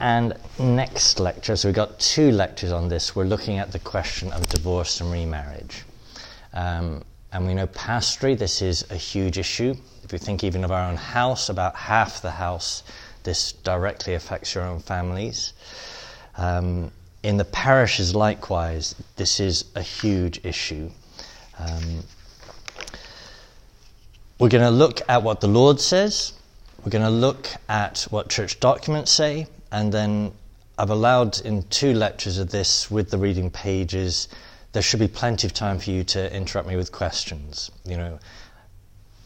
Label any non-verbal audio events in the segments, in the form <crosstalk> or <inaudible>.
And next lecture, so we've got two lectures on this. We're looking at the question of divorce and remarriage. Um, and we know pastorally this is a huge issue. If you think even of our own house, about half the house, this directly affects your own families. Um, in the parishes, likewise, this is a huge issue. Um, we're going to look at what the Lord says. We're going to look at what church documents say, and then I've allowed in two lectures of this with the reading pages, there should be plenty of time for you to interrupt me with questions. You know,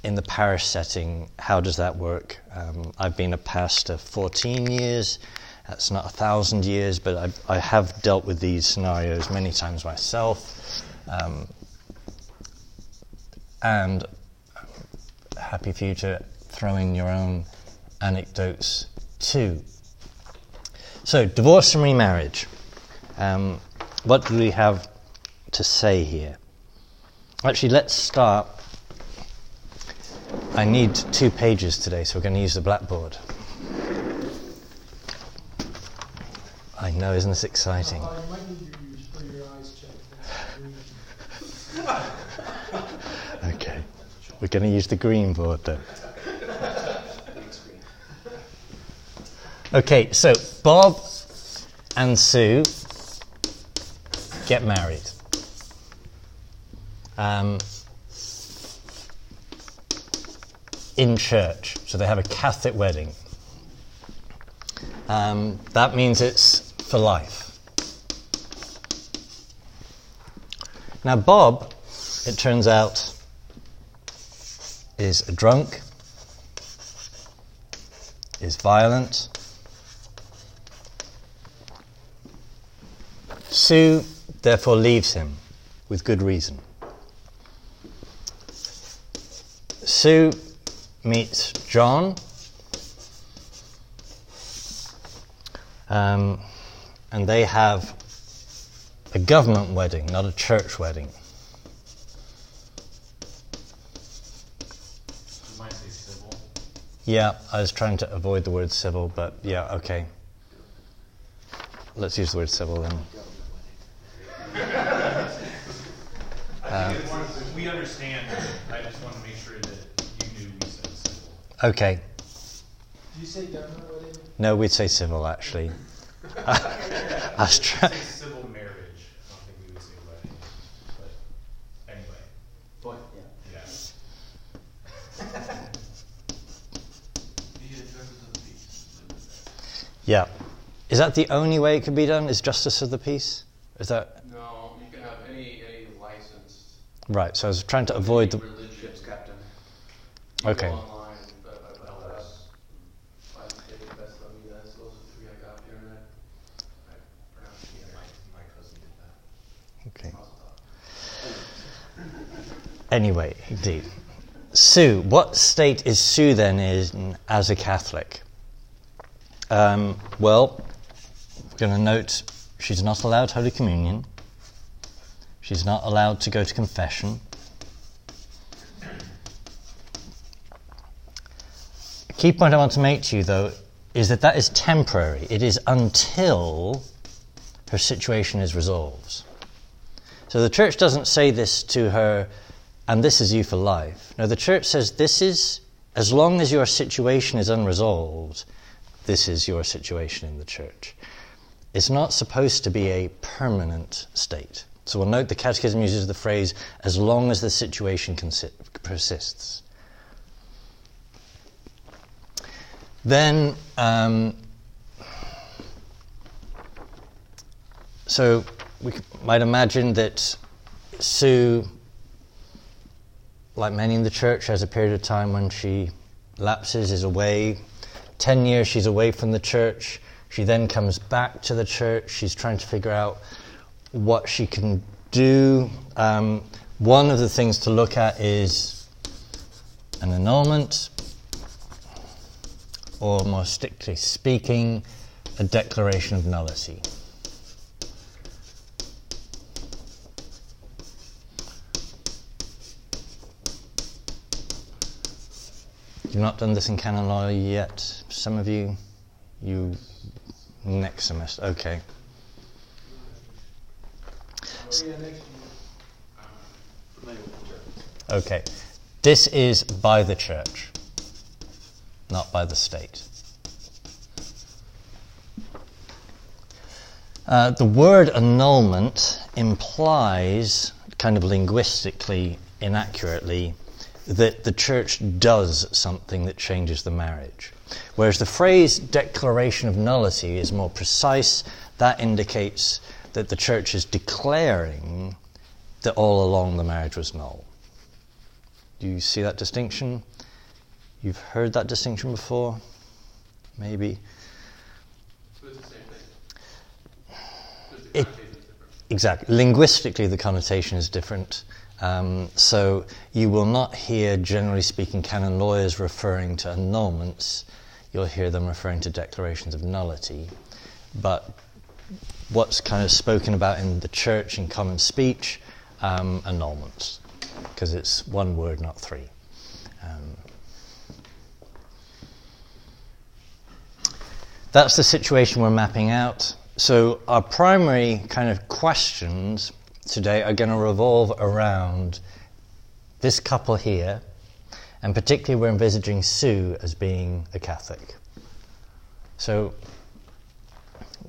in the parish setting, how does that work? Um, I've been a pastor 14 years. That's not a thousand years, but I've, I have dealt with these scenarios many times myself. Um, and happy for you to throw in your own anecdotes too. So, divorce and remarriage. Um, what do we have to say here? Actually, let's start. I need two pages today, so we're going to use the blackboard. I know, isn't this exciting? okay, we're going to use the green board then. Okay, so Bob and Sue get married. Um, in church. So they have a Catholic wedding. Um, that means it's for life. Now, Bob, it turns out, is a drunk, is violent, Sue therefore leaves him with good reason. Sue meets John, um, and they have a government wedding, not a church wedding. Yeah, I was trying to avoid the word civil, but yeah, okay. Let's use the word civil then. Uh, we understand. I just want to make sure that you knew we said civil. Okay. Did you say government? No, we'd say civil actually. I was trying. civil marriage. I don't think we would say wedding. But anyway. But yeah. <laughs> Yeah. Is that the only way it could be done? Is justice of the peace? Is that No, you can have any, any licensed. Right? So I was trying to avoid the. Religious captain. Okay. Go online, but I will ask. Find the best of me, that's those are the three I got here, and I, I pronounced it. Yeah, my, my cousin did that. Okay. Anyway, indeed. Sue, what state is Sue then in as a Catholic? Um, well, we're going to note she's not allowed Holy Communion. She's not allowed to go to confession. A key point I want to make to you, though, is that that is temporary. It is until her situation is resolved. So the church doesn't say this to her, and this is you for life. No, the church says this is, as long as your situation is unresolved, this is your situation in the church. It's not supposed to be a permanent state. So we'll note the Catechism uses the phrase, as long as the situation consi- persists. Then, um, so we might imagine that Sue, like many in the church, has a period of time when she lapses, is away. Ten years she's away from the church. She then comes back to the church. She's trying to figure out what she can do. Um, one of the things to look at is an annulment, or more strictly speaking, a declaration of nullity. You've not done this in canon law yet. Some of you, you Next semester. Okay. Oh, yeah, next year. Okay. This is by the church, not by the state. Uh, the word annulment implies, kind of linguistically inaccurately, that the church does something that changes the marriage. Whereas the phrase declaration of nullity is more precise, that indicates that the church is declaring that all along the marriage was null. Do you see that distinction? You've heard that distinction before? Maybe. So it's the same thing. It- the connotation is different. Exactly. Linguistically, the connotation is different. Um, so you will not hear, generally speaking, canon lawyers referring to annulments. You'll hear them referring to declarations of nullity. But what's kind of spoken about in the church in common speech, um, annulments, because it's one word, not three. Um, that's the situation we're mapping out. So, our primary kind of questions today are going to revolve around this couple here, and particularly we're envisaging Sue as being a Catholic. So,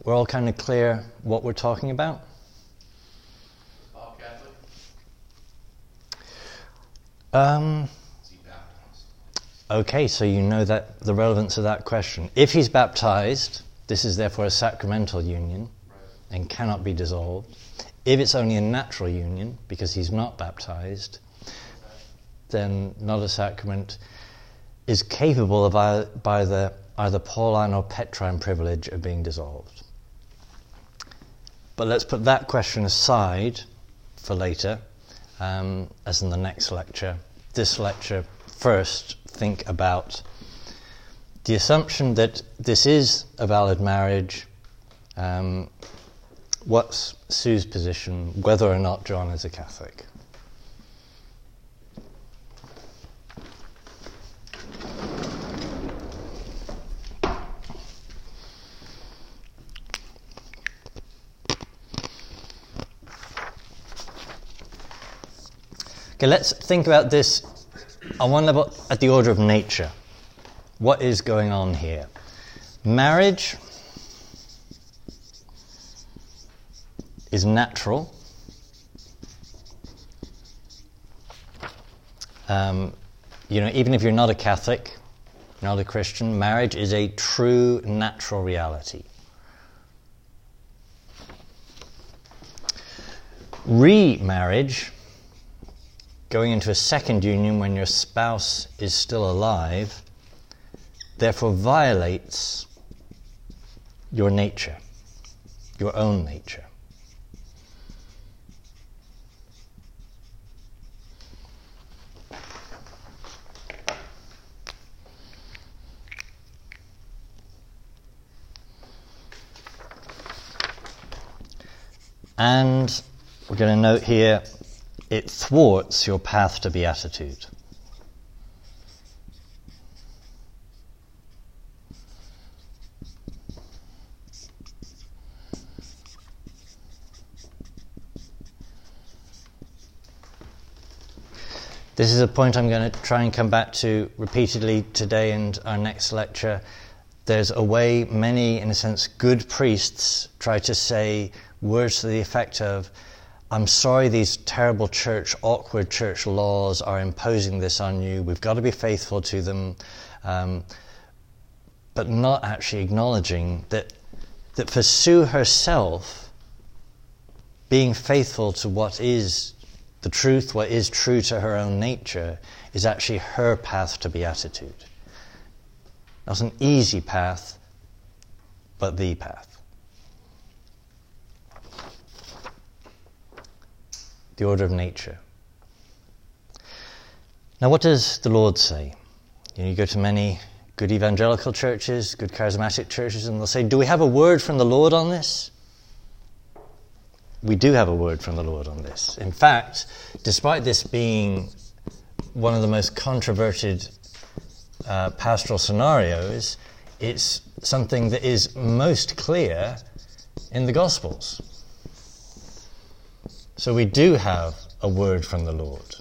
we're all kind of clear what we're talking about? Um, okay, so you know that the relevance of that question. If he's baptized, this is therefore a sacramental union and cannot be dissolved. If it's only a natural union, because he's not baptized, then not a sacrament is capable of ei- by the, either Pauline or Petrine privilege of being dissolved. But let's put that question aside for later, um, as in the next lecture. This lecture, first, think about the assumption that this is a valid marriage. Um, what's Sue's position, whether or not John is a Catholic? Okay, let's think about this on one level at the order of nature. What is going on here? Marriage is natural. Um, you know, even if you're not a Catholic, not a Christian, marriage is a true natural reality. Remarriage, going into a second union when your spouse is still alive, therefore violates your nature, your own nature. And we're going to note here it thwarts your path to beatitude. This is a point I'm going to try and come back to repeatedly today and our next lecture. There's a way many, in a sense, good priests try to say words to the effect of, I'm sorry these terrible church, awkward church laws are imposing this on you. We've got to be faithful to them. Um, but not actually acknowledging that, that for Sue herself, being faithful to what is the truth, what is true to her own nature, is actually her path to beatitude. Not an easy path, but the path. The order of nature. Now, what does the Lord say? You, know, you go to many good evangelical churches, good charismatic churches, and they'll say, Do we have a word from the Lord on this? We do have a word from the Lord on this. In fact, despite this being one of the most controverted uh, pastoral scenarios, it's something that is most clear in the Gospels. So we do have a word from the Lord.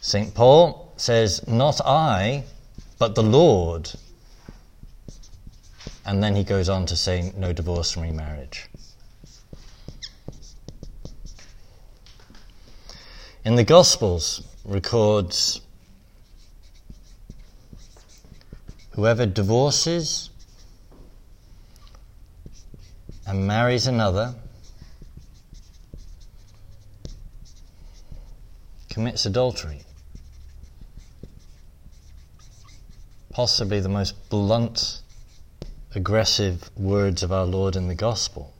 St. Paul says, Not I, but the Lord. And then he goes on to say, No divorce and remarriage. In the Gospels, records whoever divorces and marries another commits adultery. Possibly the most blunt, aggressive words of our Lord in the Gospel.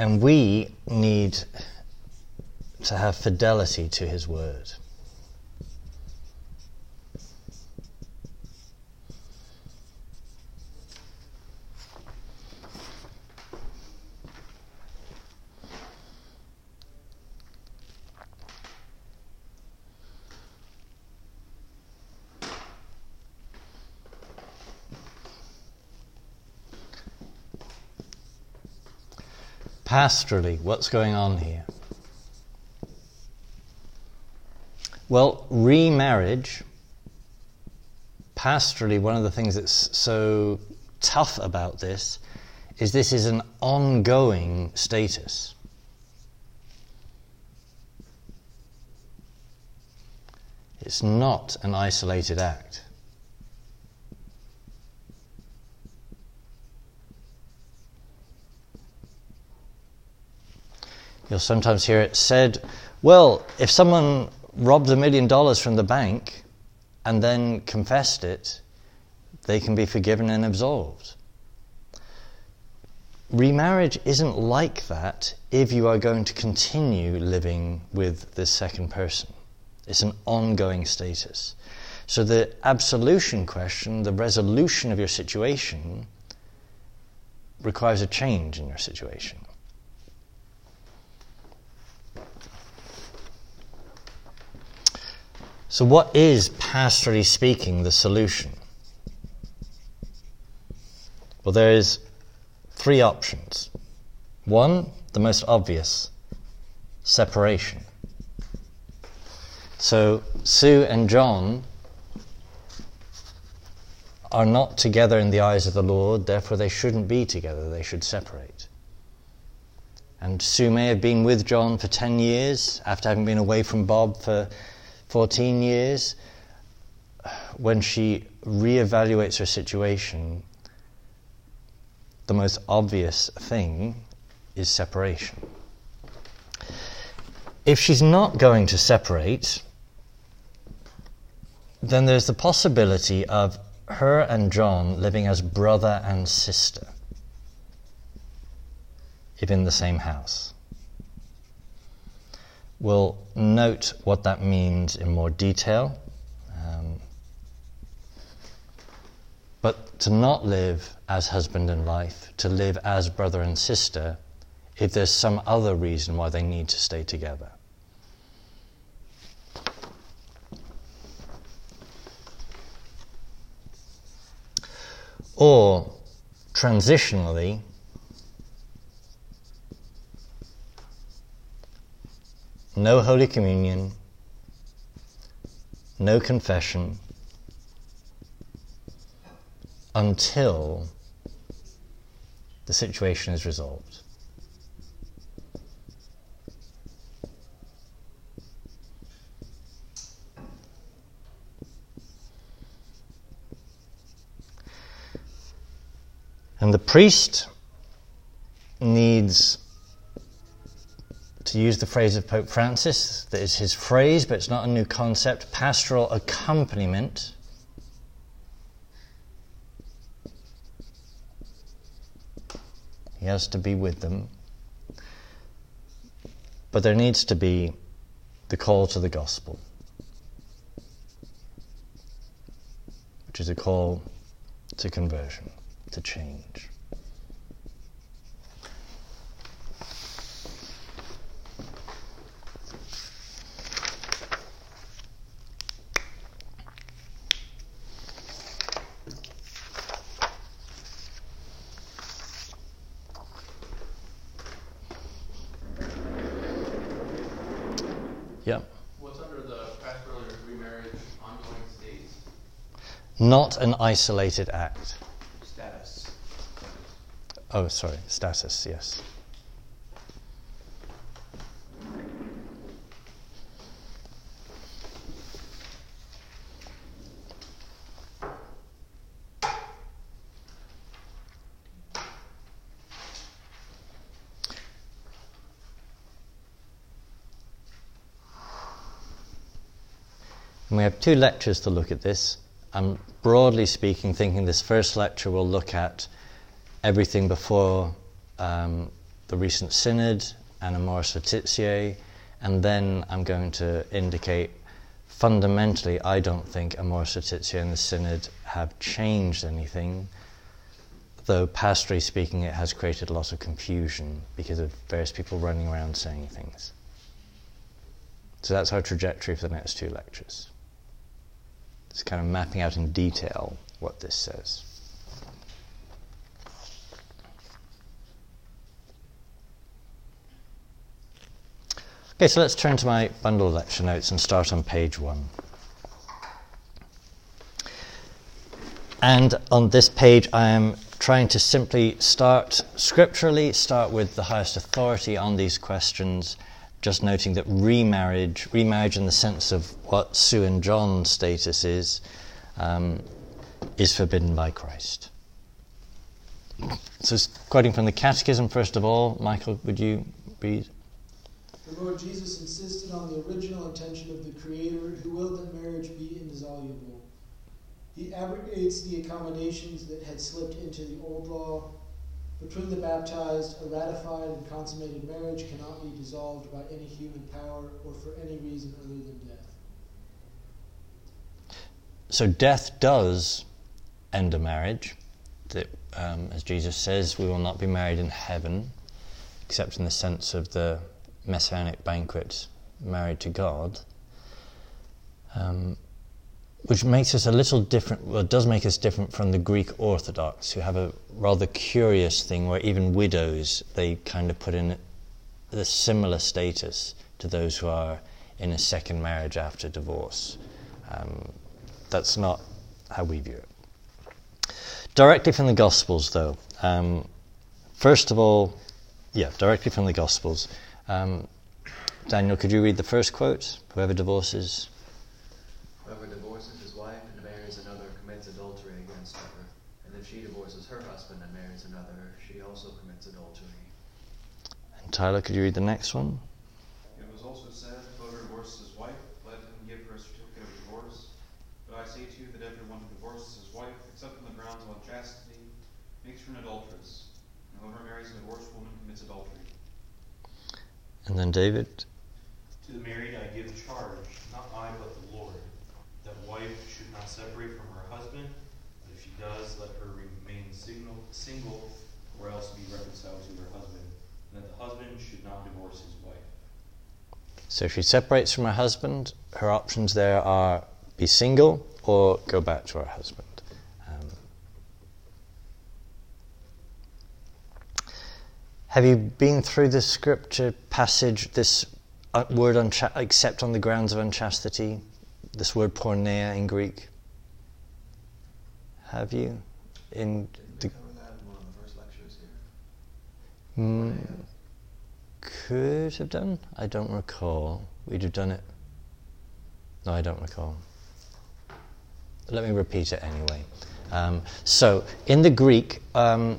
And we need to have fidelity to His Word. Pastorally, what's going on here? Well, remarriage, pastorally, one of the things that's so tough about this is this is an ongoing status. It's not an isolated act. You'll sometimes hear it said, well, if someone robbed a million dollars from the bank and then confessed it, they can be forgiven and absolved. Remarriage isn't like that if you are going to continue living with this second person. It's an ongoing status. So the absolution question, the resolution of your situation, requires a change in your situation. So, what is, pastorally speaking, the solution? Well, there is three options. One, the most obvious, separation. So, Sue and John are not together in the eyes of the Lord, therefore they shouldn't be together, they should separate. And Sue may have been with John for 10 years after having been away from Bob for 14 years, when she reevaluates her situation, the most obvious thing is separation. If she's not going to separate, then there's the possibility of her and John living as brother and sister, if in the same house. We'll note what that means in more detail. Um, but to not live as husband and wife, to live as brother and sister, if there's some other reason why they need to stay together. Or, transitionally, no Holy Communion, no confession, until the situation is resolved. And the priest needs to use the phrase of Pope Francis, that is his phrase, but it's not a new concept pastoral accompaniment. He has to be with them. but there needs to be the call to the gospel, which is a call to conversion, to change. Not an isolated act. Status. Oh, sorry, status, yes. And we have two lectures to look at this. I'm broadly speaking thinking this first lecture will look at everything before um, the recent synod and Amoris Laetitia, and then I'm going to indicate fundamentally, I don't think Amoris Laetitia and the synod have changed anything, though pastorally speaking, it has created a lot of confusion because of various people running around saying things. So that's our trajectory for the next two lectures. It's kind of mapping out in detail what this says. Okay, so let's turn to my bundle of lecture notes and start on page one. And on this page, I am trying to simply start scripturally, start with the highest authority on these questions just noting that remarriage, remarriage in the sense of what Sue and John's status is, um, is forbidden by Christ. So, quoting from the Catechism, first of all, Michael, would you read? The Lord Jesus insisted on the original intention of the Creator, who willed that marriage be indissoluble. He abrogates the accommodations that had slipped into the old law between the baptized, a ratified and consummated marriage cannot be dissolved by any human power or for any reason other than death. So, death does end a marriage. That, um, as Jesus says, we will not be married in heaven, except in the sense of the messianic banquet, married to God. Um, which makes us a little different, well, does make us different from the Greek Orthodox, who have a rather curious thing where even widows, they kind of put in a similar status to those who are in a second marriage after divorce. Um, that's not how we view it. Directly from the Gospels, though. Um, first of all, yeah, directly from the Gospels. Um, Daniel, could you read the first quote? Whoever divorces Tyler, could you read the next one? It was also said, whoever divorces his wife, let him give her a certificate of divorce. But I say to you that everyone who divorces his wife, except on the grounds of unchastity, makes her an adulteress. And whoever marries a divorced woman commits adultery. And then David. To the married I give charge, not I but the Lord, that wife should not separate from her husband, but if she does, let her remain single, single or else be reconciled to her husband that the husband should not divorce his wife. So if she separates from her husband, her options there are be single or go back to her husband. Um, have you been through the scripture passage, this uh, word uncha- except on the grounds of unchastity, this word porneia in Greek? Have you? In the, Mm, could have done. I don't recall. We'd have done it. No, I don't recall. Let me repeat it anyway. Um, so, in the Greek, um,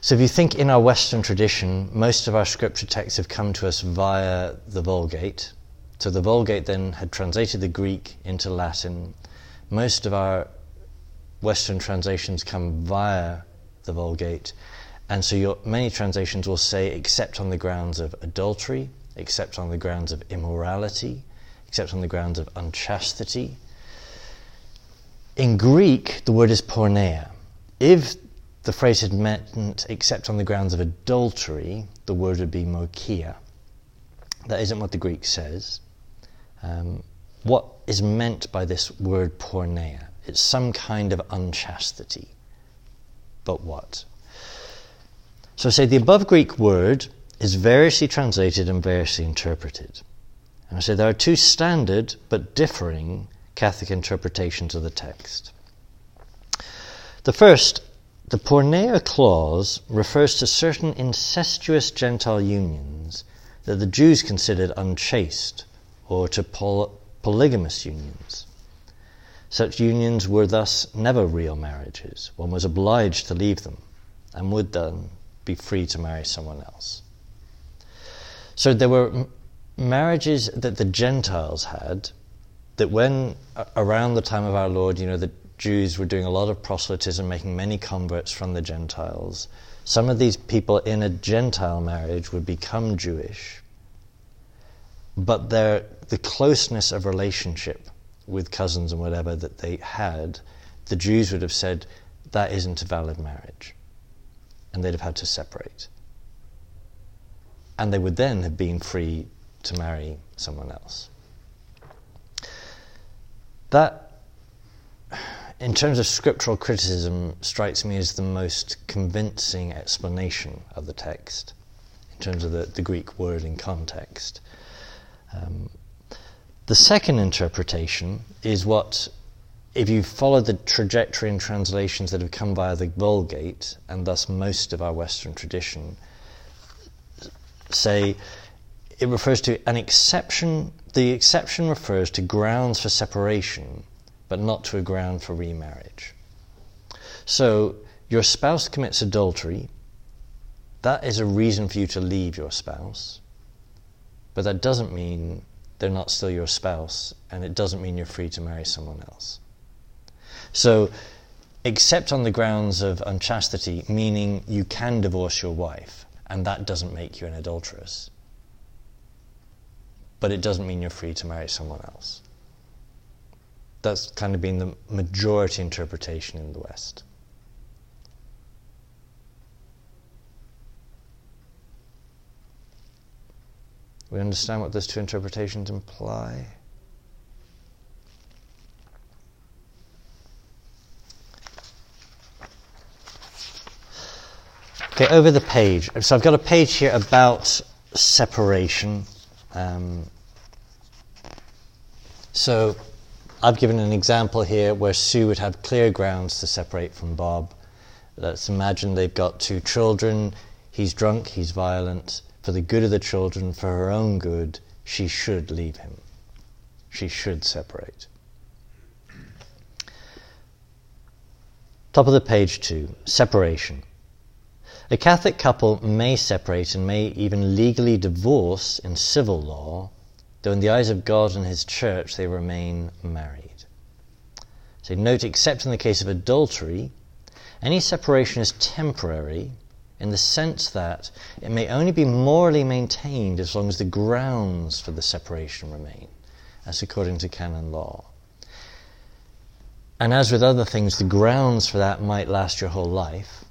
so if you think in our Western tradition, most of our scripture texts have come to us via the Vulgate. So the Vulgate then had translated the Greek into Latin. Most of our Western translations come via the Vulgate. And so your, many translations will say, except on the grounds of adultery except on the grounds of immorality, except on the grounds of unchastity. In Greek, the word is porneia. If the phrase had meant except on the grounds of adultery, the word would be moicheia. That isn't what the Greek says. Um, what is meant by this word porneia? It's some kind of unchastity. But what? So I say the above Greek word is variously translated and variously interpreted. And I say there are two standard but differing Catholic interpretations of the text. The first, the porneia clause, refers to certain incestuous Gentile unions that the Jews considered unchaste or to poly- polygamous unions. Such unions were thus never real marriages. One was obliged to leave them and would then be free to marry someone else. So there were marriages that the Gentiles had that when uh, around the time of our Lord, you know, the Jews were doing a lot of proselytism, making many converts from the Gentiles. Some of these people in a Gentile marriage would become Jewish, but their, the closeness of relationship with cousins and whatever that they had, the Jews would have said, that isn't a valid marriage. And they'd have had to separate. And they would then have been free to marry someone else. That, in terms of scriptural criticism, strikes me as the most convincing explanation of the text, in terms of the, the Greek word in context. Um, the second interpretation is what, if you follow the trajectory and translations that have come via the Vulgate, and thus most of our Western tradition, say it refers to an exception. The exception refers to grounds for separation, but not to a ground for remarriage. So, your spouse commits adultery, that is a reason for you to leave your spouse, but that doesn't mean they're not still your spouse, and it doesn't mean you're free to marry someone else. So, except on the grounds of unchastity, meaning you can divorce your wife, and that doesn't make you an adulteress but it doesn't mean you're free to marry someone else. That's kind of been the majority interpretation in the West. We understand what those two interpretations imply? Okay, over the page. So I've got a page here about separation. Um, so I've given an example here where Sue would have clear grounds to separate from Bob. Let's imagine they've got two children. He's drunk, he's violent. For the good of the children, for her own good, she should leave him. She should separate. Top of the page two separation. A Catholic couple may separate and may even legally divorce in civil law, though in the eyes of God and His church they remain married. So note, except in the case of adultery, any separation is temporary in the sense that it may only be morally maintained as long as the grounds for the separation remain, as according to canon law. And as with other things, the grounds for that might last your whole life,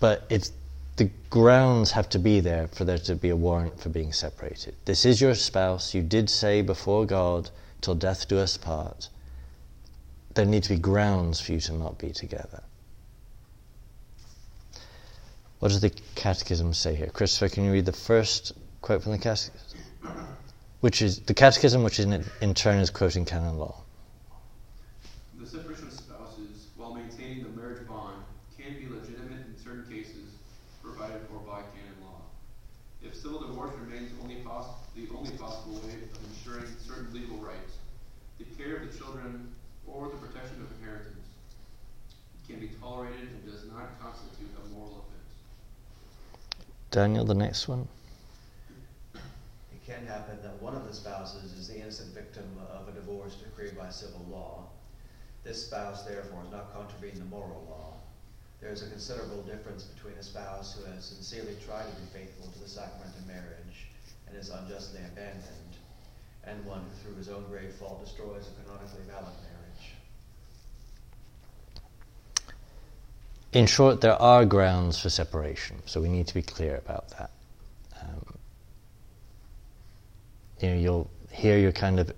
but it's the grounds have to be there for there to be a warrant for being separated. This is your spouse. You did say before God, till death do us part. There need to be grounds for you to not be together. What does the Catechism say here? Christopher, can you read the first quote from the Catechism? Which is the Catechism, which in, in turn is quoting canon law. The separation of spouses, while maintaining the marriage bond, can be legitimate in certain cases provided for by canon law. If civil divorce remains only poss- the only possible way of ensuring certain legal rights, the care of the children, or the protection of inheritance, it can be tolerated and does not constitute a moral offense. Daniel, the next one. It can happen that one of the spouses is the innocent victim of a divorce decreed by civil law. This spouse, therefore, is not contravening the moral law. There is a considerable difference between a spouse who has sincerely tried to be faithful to the sacrament of marriage and is unjustly abandoned, and one who through his own grave fault destroys a canonically valid marriage. In short, there are grounds for separation, so we need to be clear about that. Um, you know, you'll hear your kind of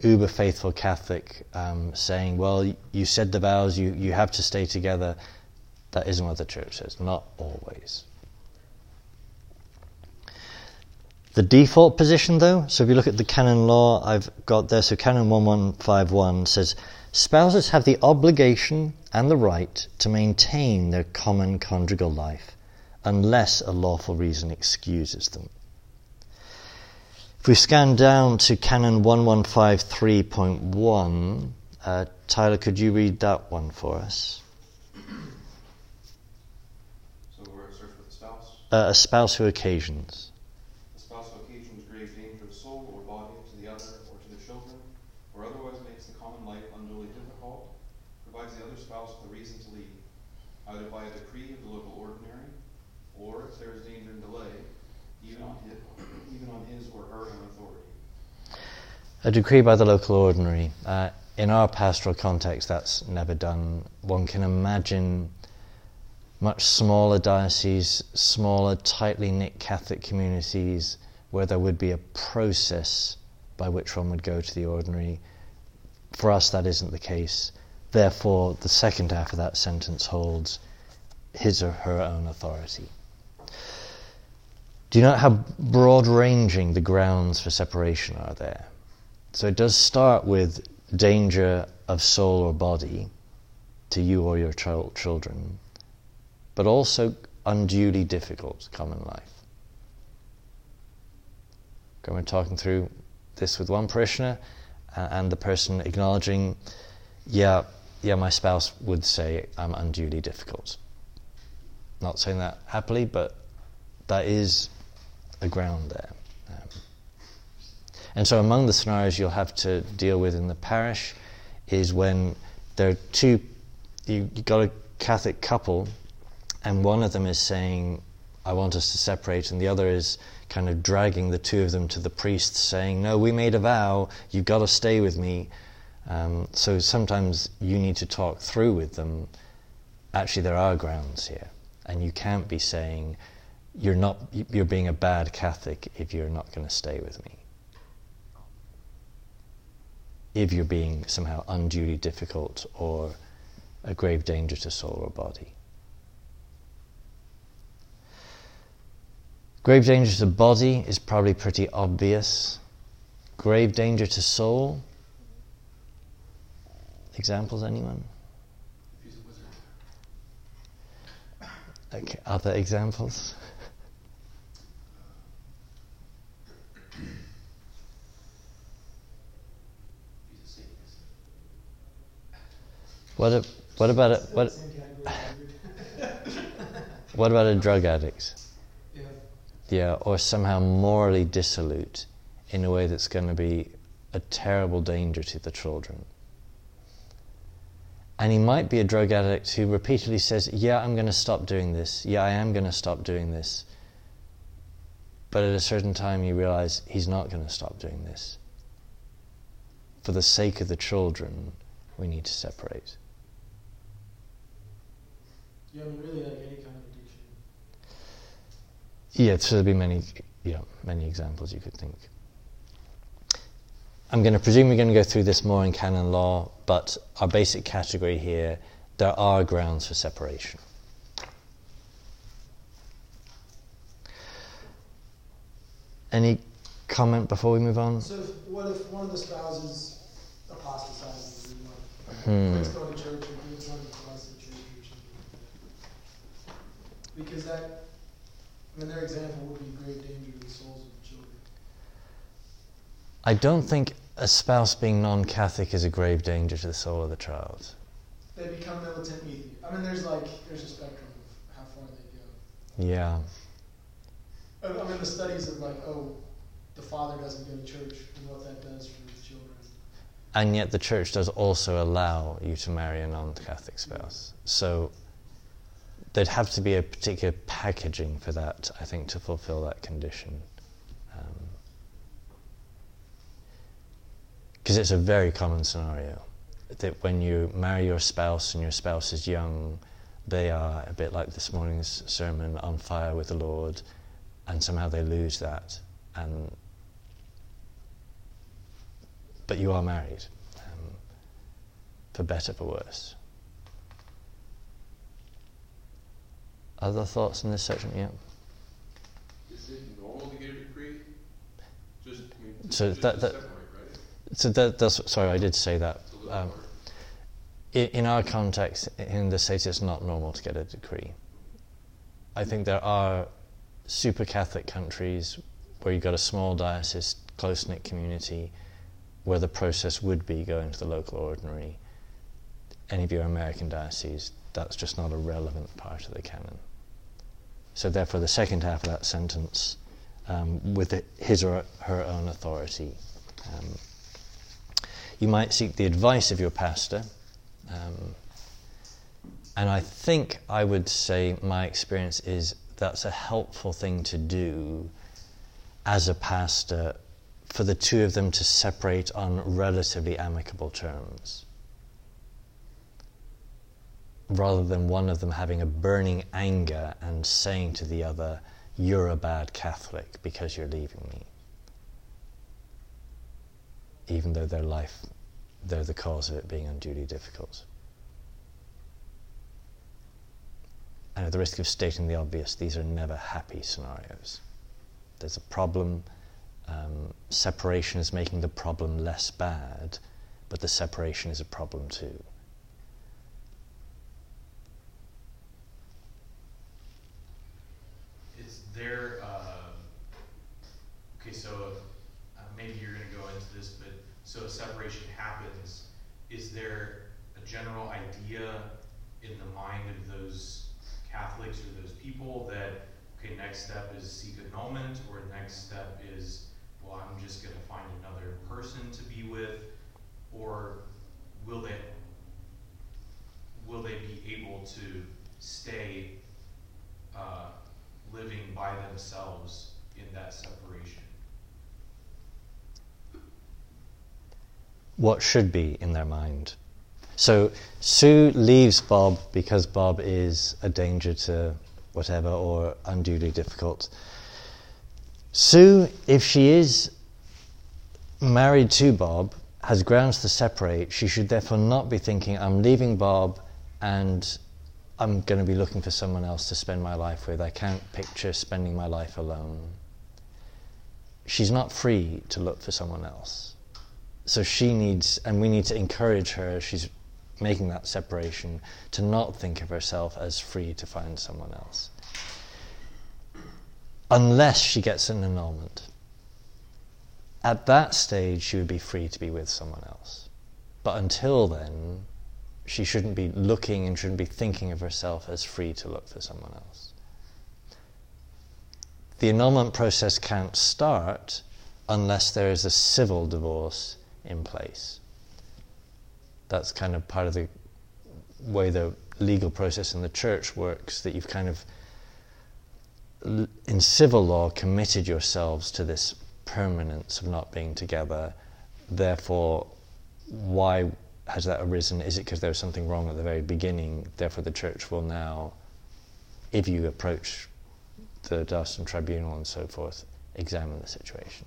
uber faithful Catholic um, saying, "Well, you said the vows, you you have to stay together." That isn't what the Church says. Not always. The default position, though, so if you look at the canon law I've got there, so canon 1151 says spouses have the obligation and the right to maintain their common conjugal life unless a lawful reason excuses them. If we scan down to canon 1153.1, uh, Tyler, could you read that one for us? So where it starts with the spouse. Uh, a spouse who occasions. The spouse who occasions grave danger of soul or body to the other or to the children, or otherwise makes the common life unduly difficult, provides the other spouse with a reason to leave, either by a decree of the local ordinary, or if there is danger and delay, even on his, even on his or her own authority. A decree by the local ordinary. Uh, in our pastoral context, that's never done. One can imagine much smaller dioceses, smaller, tightly knit Catholic communities where there would be a process by which one would go to the ordinary. For us, that isn't the case. Therefore, the second half of that sentence holds his or her own authority. Do you know how broad ranging the grounds for separation are there? So it does start with danger of soul or body to you or your child, children, but also unduly difficult common life. When we're talking through this with one parishioner, uh, and the person acknowledging, yeah, yeah, my spouse would say I'm unduly difficult. Not saying that happily, but that is a ground there. Um, and so, among the scenarios you'll have to deal with in the parish is when there are two, you, you got a Catholic couple, and one of them is saying, I want us to separate, and the other is kind of dragging the two of them to the priest, saying, No, we made a vow, you've got to stay with me. Um, so sometimes you need to talk through with them. Actually, there are grounds here, and you can't be saying, you're not you're being a bad Catholic if you're not going to stay with me. If you're being somehow unduly difficult or a grave danger to soul or body. Grave danger to body is probably pretty obvious. Grave danger to soul? Examples, anyone? If he's a wizard. Okay, other examples? He's a Satanist. What, a, what about a, what, what about a drug addict? yeah. Yeah, or somehow morally dissolute in a way that's going to be a terrible danger to the children. And he might be a drug addict who repeatedly says, Yeah, I'm going to stop doing this. Yeah, I am going to stop doing this. But at a certain time, you realize he's not going to stop doing this. For the sake of the children, we need to separate. Yeah, I mean, really, like any kind of addiction. Yeah, so there'd be many, yeah, many examples you could think. I'm going to presume we're going to go through this more in canon law, but our basic category here, there are grounds for separation. Any comment before we move on? So, if, what if one of the spouses apostatizes Hmm. quits going to church or gives money to Protestant church or something like that? Because that, I mean, their example would be grave danger to the souls of the children. I don't think a spouse being non Catholic is a grave danger to the soul of the child. They become militant atheists. I mean, there's like there's a spectrum of how far they go. Yeah. I I mean, the studies of like, oh, the father doesn't go to church and what that does for his children. And yet the church does also allow you to marry a non Catholic spouse. So there'd have to be a particular packaging for that, I think, to fulfill that condition. Because um, it's a very common scenario that when you marry your spouse and your spouse is young, they are a bit like this morning's sermon on fire with the Lord, and somehow they lose that. And but you are married, um, for better, for worse. Other thoughts in this section? Yeah. Is it normal to get a decree? Just, I mean, So just that- that- separate, right? So that, that's sorry, I did say that. It's a little Um, in, in our context, in the States, it's not normal to get a decree. I think there are super Catholic countries where you've got a small diocese, close knit community, where the process would be going to the local ordinary. Any of your American dioceses, that's just not a relevant part of the canon. So, therefore, the second half of that sentence, um, with it, his or her own authority. Um, you might seek the advice of your pastor. Um, and I think I would say my experience is that's a helpful thing to do as a pastor for the two of them to separate on relatively amicable terms. Rather than one of them having a burning anger and saying to the other, You're a bad Catholic because you're leaving me. Even though their life, they're the cause of it being unduly difficult. And at the risk of stating the obvious, these are never happy scenarios. There's a problem. Um, separation is making the problem less bad, but the separation is a problem too. There, uh, okay, so uh, maybe you're going to go into this, but so separation happens. Is there a general idea in the mind of those Catholics or those people that, okay, next step is seek annulment, or next step is, well, I'm just going to find another person to be with, or will they, will they be able to stay living by themselves in that separation. What should be in their mind? So Sue leaves Bob because Bob is a danger to whatever or unduly difficult. Sue, if she is married to Bob, has grounds to separate, she should therefore not be thinking, I'm leaving Bob and I'm going to be looking for someone else to spend my life with. I can't picture spending my life alone. She's not free to look for someone else. So she needs, and we need to encourage her, she's making that separation, to not think of herself as free to find someone else. Unless she gets an annulment. At that stage, she would be free to be with someone else. But until then, she shouldn't be looking and shouldn't be thinking of herself as free to look for someone else. The annulment process can't start unless there is a civil divorce in place. That's kind of part of the way the legal process in the church works, that you've kind of, in civil law, committed yourselves to this permanence of not being together. Therefore, why has that arisen? Is it because there was something wrong at the very beginning? Therefore, the church will now, if you approach the diocesan Tribunal and so forth, examine the situation.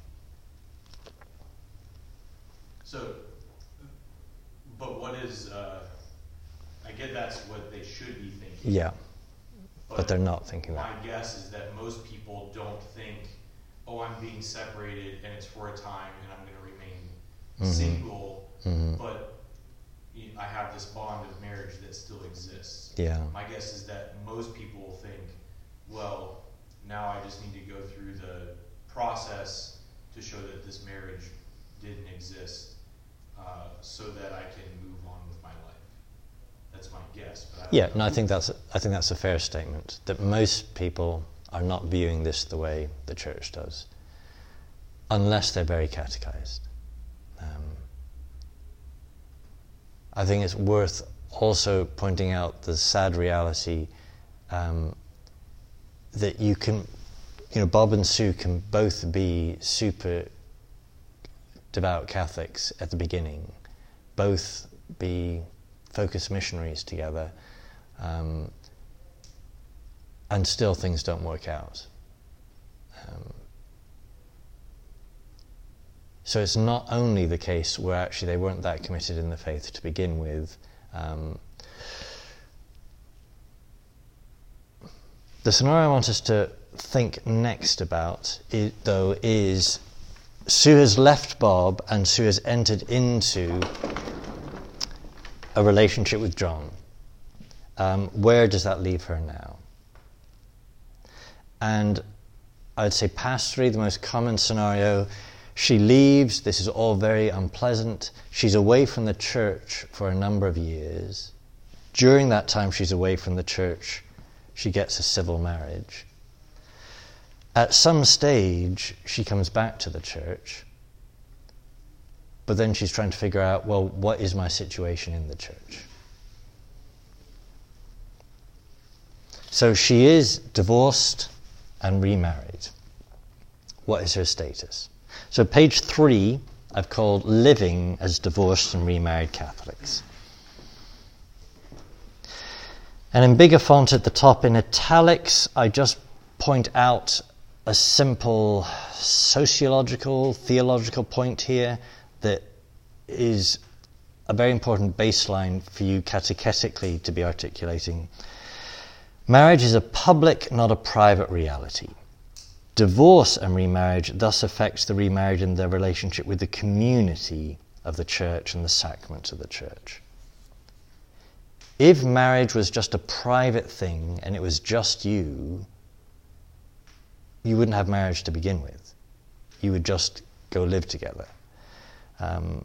So, but what is, uh, I get that's what they should be thinking. Yeah, but they're not thinking My that. My guess is that most people don't think, oh, I'm being separated and it's for a time and I'm going to remain Mhm. single, Mhm. but y- I have this bond of marriage that still exists. Yeah. My guess is that most people think, well, now I just need to go through the process to show that this marriage didn't exist uh, so that I can move on with my life. That's my guess. But I don't Yeah, know. no, I think that's I think that's a fair statement. That most people are not viewing this the way the church does, unless they're very catechized. I think it's worth also pointing out the sad reality um, that you can, you know, Bob and Sue can both be super devout Catholics at the beginning, both be focused missionaries together, um, and still things don't work out. Um, so it's not only the case where actually they weren't that committed in the faith to begin with. Um, the scenario I want us to think next about, though, is Sue has left Bob and Sue has entered into a relationship with John. Um, where does that leave her now? And I'd say pastorally, the most common scenario, she leaves, this is all very unpleasant. She's away from the church for a number of years. During that time, she's away from the church, she gets a civil marriage. At some stage, she comes back to the church, but then she's trying to figure out well, what is my situation in the church? So she is divorced and remarried. What is her status? So, page three, I've called Living as Divorced and Remarried Catholics. And in bigger font at the top in italics, I just point out a simple sociological, theological point here that is a very important baseline for you catechetically to be articulating. Marriage is a public, not a private reality. Divorce and remarriage thus affects the remarried and their relationship with the community of the church and the sacraments of the church. If marriage was just a private thing and it was just you, you wouldn't have marriage to begin with. You would just go live together. Um,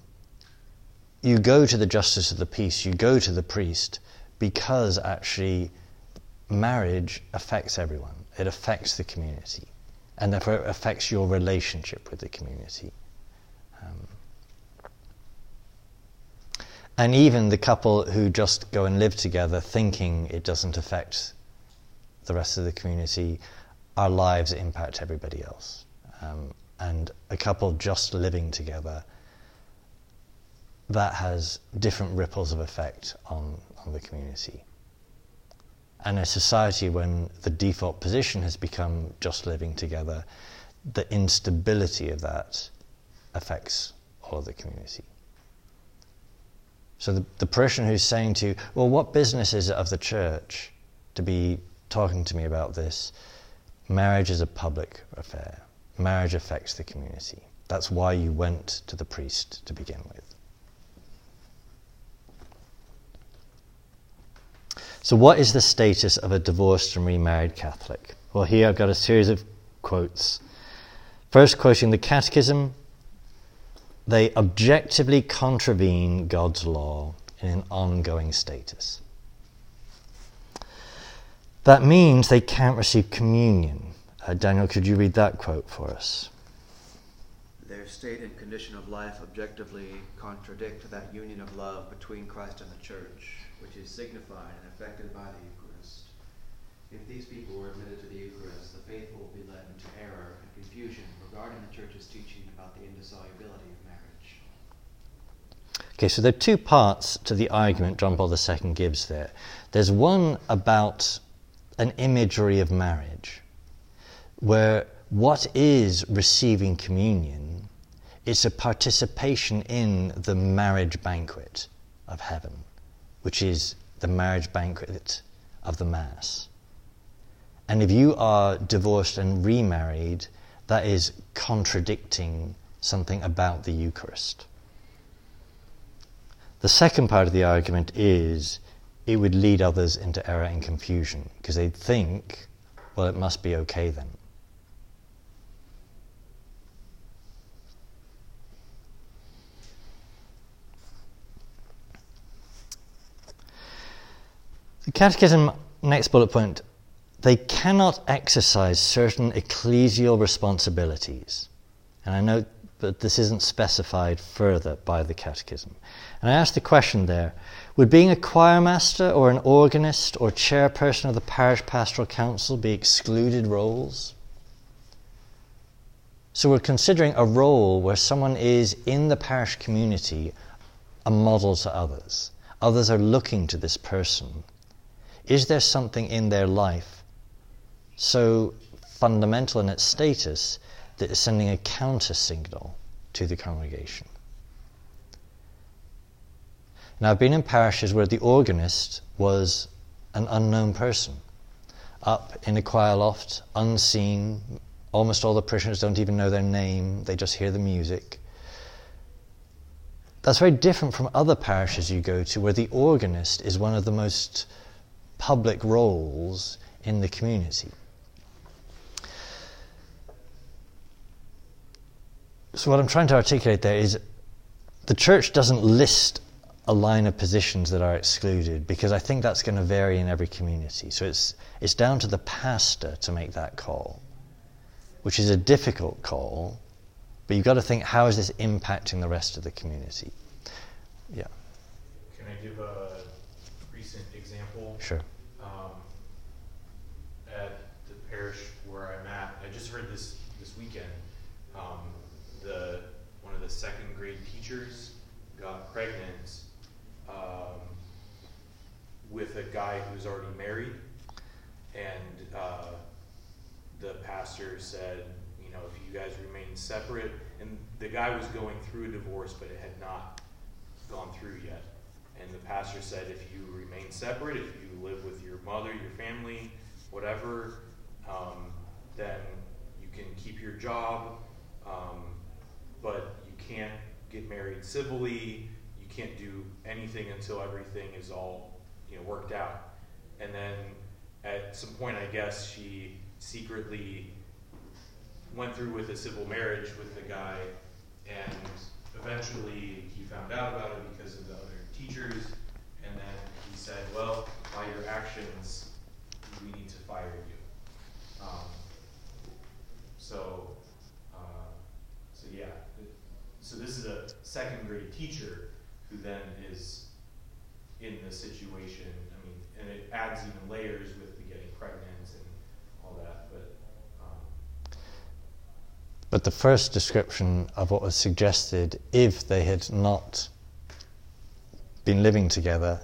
you go to the justice of the peace, you go to the priest because actually marriage affects everyone, it affects the community, and therefore it affects your relationship with the community. Um, and even the couple who just go and live together thinking it doesn't affect the rest of the community, our lives impact everybody else. Um, and a couple just living together, that has different ripples of effect on, on the community and a society when the default position has become just living together, the instability of that affects all of the community. So the, the person who's saying to you, well, what business is it of the church to be talking to me about this? Marriage is a public affair. Marriage affects the community. That's why you went to the priest to begin with. So, what is the status of a divorced and remarried Catholic? Well, here I've got a series of quotes. First, quoting the Catechism they objectively contravene God's law in an ongoing status. That means they can't receive communion. Uh, Daniel, could you read that quote for us? Their state and condition of life objectively contradict that union of love between Christ and the Church, which is signified and affected by the Eucharist. If these people were admitted to the Eucharist, the faithful would be led into error and confusion regarding the Church's teaching about the indissolubility of marriage. Okay, so there are two parts to the argument John Paul II gives there. There's one about an imagery of marriage, where what is receiving communion is a participation in the marriage banquet of heaven, which is the marriage banquet of the Mass. And if you are divorced and remarried, that is contradicting something about the Eucharist. The second part of the argument is it would lead others into error and confusion because they'd think, well, it must be okay then. The Catechism, next bullet point, they cannot exercise certain ecclesial responsibilities. And I note that this isn't specified further by the Catechism. And I ask the question there would being a choir master or an organist or chairperson of the parish pastoral council be excluded roles? So we're considering a role where someone is in the parish community a model to others. Others are looking to this person. Is there something in their life so fundamental in its status that it's sending a counter signal to the congregation? Now, I've been in parishes where the organist was an unknown person, up in a choir loft, unseen, Almost all the parishioners don't even know their name, they just hear the music. That's very different from other parishes you go to where the organist is one of the most public roles in the community. So, what I'm trying to articulate there is the church doesn't list a line of positions that are excluded because I think that's going to vary in every community. So, it's, it's down to the pastor to make that call which is a difficult call, but you've got to think how is this impacting the rest of the community? Yeah. Can I give a recent example? Sure. Um, at the parish where I'm at, I just heard this this weekend. Um, the one of the second grade teachers got pregnant um, with a guy who's already married, and uh, the pastor said, you know, if you guys remain separate, and the guy was going through a divorce, but it had not gone through yet. And the pastor said, if you remain separate, if you live with your mother, your family, whatever, um, then you can keep your job, um, but you can't get married civilly. You can't do anything until everything is all you know worked out. And then at some point, I guess she secretly went through with a civil marriage with the guy, and eventually he found out about it because of the other teachers, and then he said, "Well, by your actions, we need to fire you." Um, so, uh, so yeah, so this is a second grade teacher who then is in the situation. I mean, and it adds even layers with the getting pregnant and all that. But, um, but the first description of what was suggested, if they had not been living together,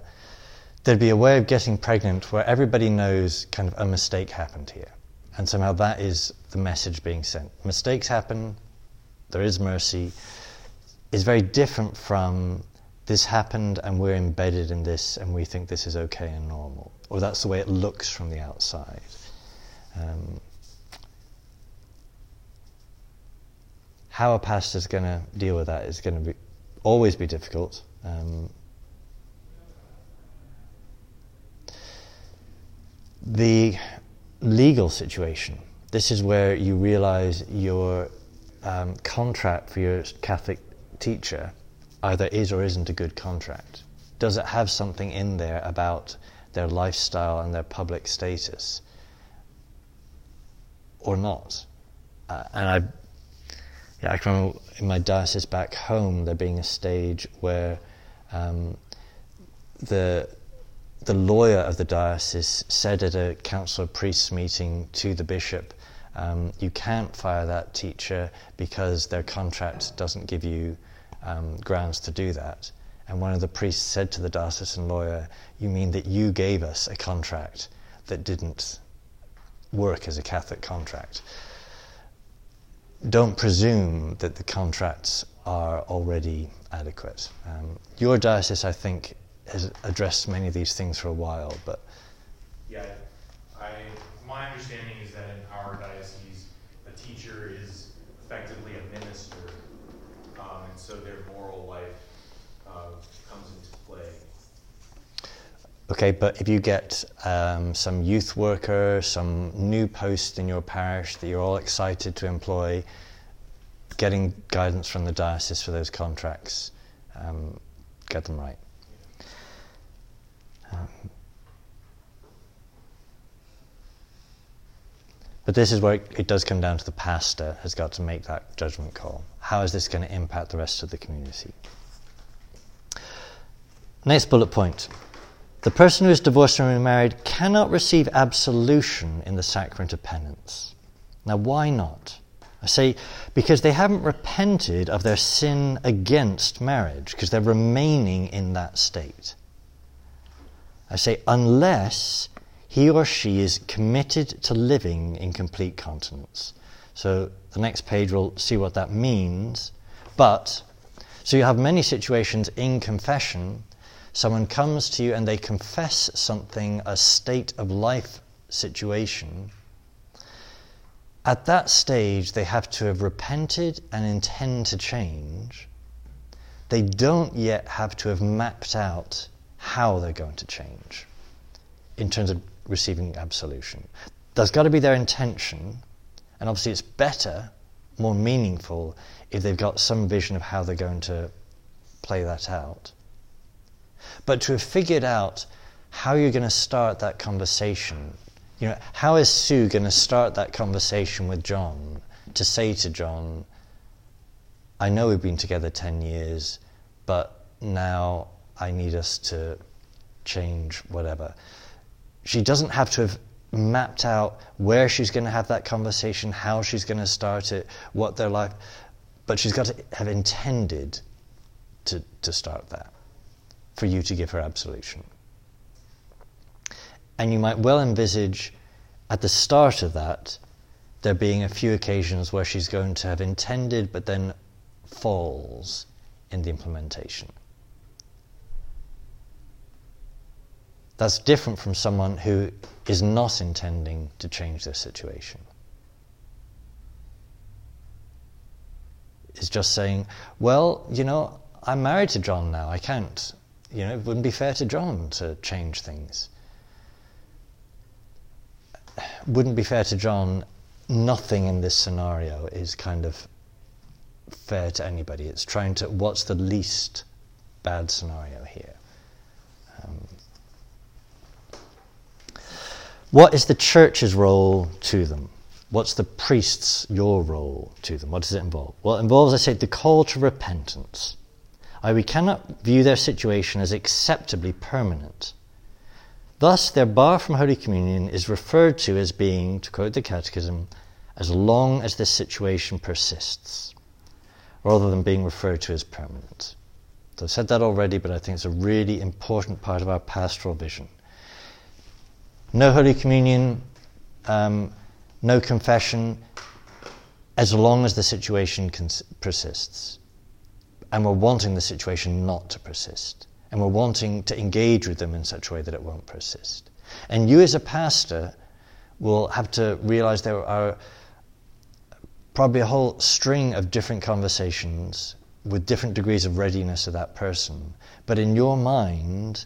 there'd be a way of getting pregnant where everybody knows kind of a mistake happened here. And somehow that is the message being sent. Mistakes happen, there is mercy, is very different from this happened and we're embedded in this and we think this is okay and normal. Or that's the way it looks from the outside. Um, how a pastor is going to deal with that is going to be always be difficult. Um, the legal situation. This is where you realize your um, contract for your Catholic teacher either is or isn't a good contract. Does it have something in there about their lifestyle and their public status? or not. Uh, and I, yeah, I can remember in my diocese back home there being a stage where um, the the lawyer of the diocese said at a council of priests meeting to the bishop, um, "You can't fire that teacher because their contract doesn't give you um, grounds to do that." And one of the priests said to the diocesan lawyer, "You mean that you gave us a contract that didn't work as a Catholic contract. Don't presume that the contracts are already adequate. Um, your diocese, I think, has addressed many of these things for a while, but yeah, I my understanding is that in our diocese, a teacher is effectively a minister, um, and so their moral life uh, comes into play Okay, but if you get um, some youth worker, some new post in your parish that you're all excited to employ, getting guidance from the diocese for those contracts, um, get them right. Um, but this is where it, it does come down to the pastor has got to make that judgment call. How is this going to impact the rest of the community? Next bullet point. The person who is divorced and remarried cannot receive absolution in the sacrament of penance. Now, why not? I say because they haven't repented of their sin against marriage, because they're remaining in that state. I say unless he or she is committed to living in complete continence. So the next page will see what that means. But, so you have many situations in confession. Someone comes to you and they confess something, a state of life situation. At that stage, they have to have repented and intend to change. They don't yet have to have mapped out how they're going to change in terms of receiving absolution. There's got to be their intention, and obviously it's better, more meaningful, if they've got some vision of how they're going to play that out. But to have figured out how you're going to start that conversation, you know, how is Sue going to start that conversation with John to say to John, I know we've been together 10 years, but now I need us to change whatever. She doesn't have to have mapped out where she's going to have that conversation, how she's going to start it, what their life, but she's got to have intended to, to start that for you to give her absolution. And you might well envisage at the start of that there being a few occasions where she's going to have intended but then falls in the implementation. That's different from someone who is not intending to change their situation. Is just saying, well, you know, I'm married to John now. I can't, you know, it wouldn't be fair to John to change things. Wouldn't be fair to John. Nothing in this scenario is kind of fair to anybody. It's trying to, what's the least bad scenario here? Um, what is the church's role to them? What's the priest's, your role to them? What does it involve? Well, it involves, I say, the call to repentance. We cannot view their situation as acceptably permanent. Thus, their bar from Holy Communion is referred to as being, to quote the Catechism, as long as this situation persists, rather than being referred to as permanent. So I've said that already, but I think it's a really important part of our pastoral vision no Holy Communion, um, no confession, as long as the situation cons- persists. And we're wanting the situation not to persist. And we're wanting to engage with them in such a way that it won't persist. And you, as a pastor, will have to realize there are probably a whole string of different conversations with different degrees of readiness of that person. But in your mind,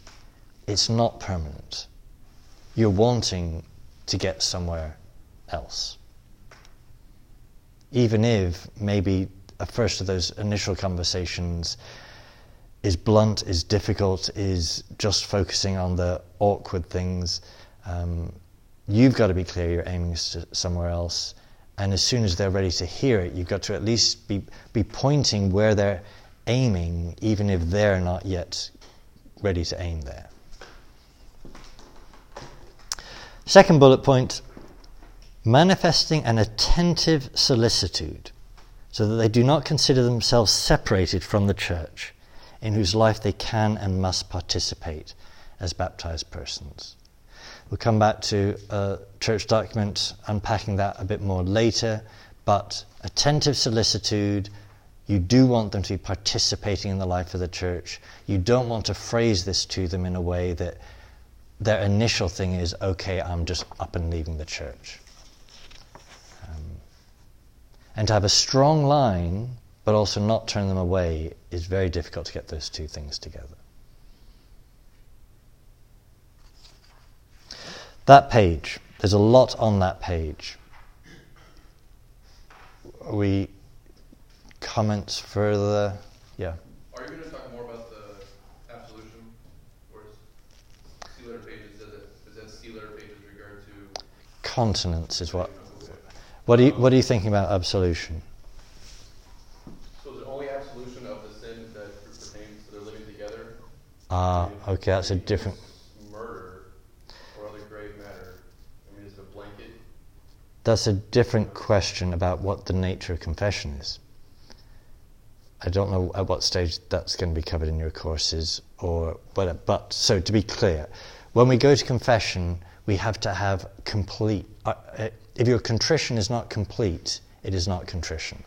it's not permanent you're wanting to get somewhere else. Even if maybe a first of those initial conversations is blunt, is difficult, is just focusing on the awkward things, um, you've got to be clear you're aiming somewhere else. And as soon as they're ready to hear it, you've got to at least be, be pointing where they're aiming, even if they're not yet ready to aim there. Second bullet point manifesting an attentive solicitude so that they do not consider themselves separated from the church in whose life they can and must participate as baptized persons. We'll come back to a church document unpacking that a bit more later, but attentive solicitude, you do want them to be participating in the life of the church. You don't want to phrase this to them in a way that their initial thing is, okay, I'm just up and leaving the church. And to have a strong line, but also not turn them away, is very difficult to get those two things together. That page, there's a lot on that page. Are we comments further? Yeah. Are you going to talk more about the absolution, or is see letter pages? Does it does that see letter pages regard to? Continence is what. What are you, what are you thinking about absolution? So is it only absolution of the sin that pertains to their living together? Ah, If- okay, that's a different. Murder or other grave matter. I mean, is it a blanket That's a different question about what the nature of confession is. I don't know at what stage that's going to be covered in your courses, or but, but so to be clear, when we go to confession, we have to have complete. Uh, uh if your contrition is not complete, it is not contrition.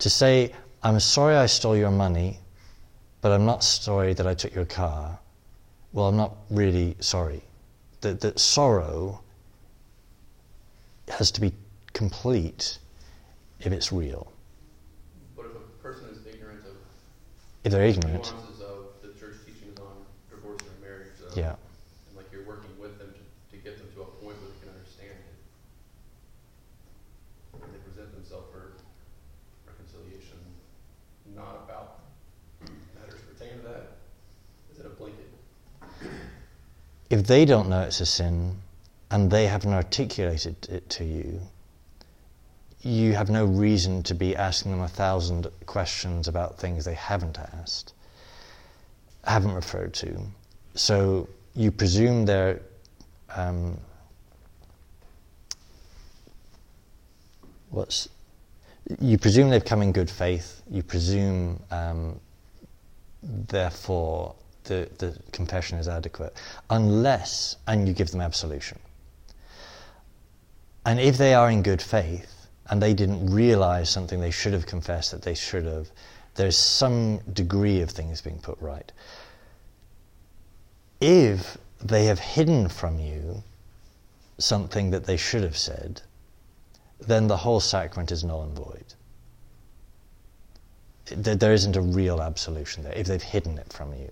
To say, I'm sorry I stole your money, but I'm not sorry that I took your car, well, I'm not really sorry. That, that sorrow has to be complete if it's real. But if a person is ignorant of if they're ignorant, nuances of the church teachings on divorce and marriage, yeah. and like you're working with them to, to get them to a point where they can understand it, and they present themselves for reconciliation, not about matters pertaining to that. Is it a blanket? If they don't know it's a sin and they haven't articulated it to you, you have no reason to be asking them a thousand questions about things they haven't asked, haven't referred to. So you presume they're um, what's you presume they've come in good faith. You presume, um, therefore, the, the confession is adequate, unless and you give them absolution. And if they are in good faith and they didn't realize something they should have confessed that they should have, there's some degree of things being put right. If they have hidden from you something that they should have said, then the whole sacrament is null and void. There isn't a real absolution there if they've hidden it from you.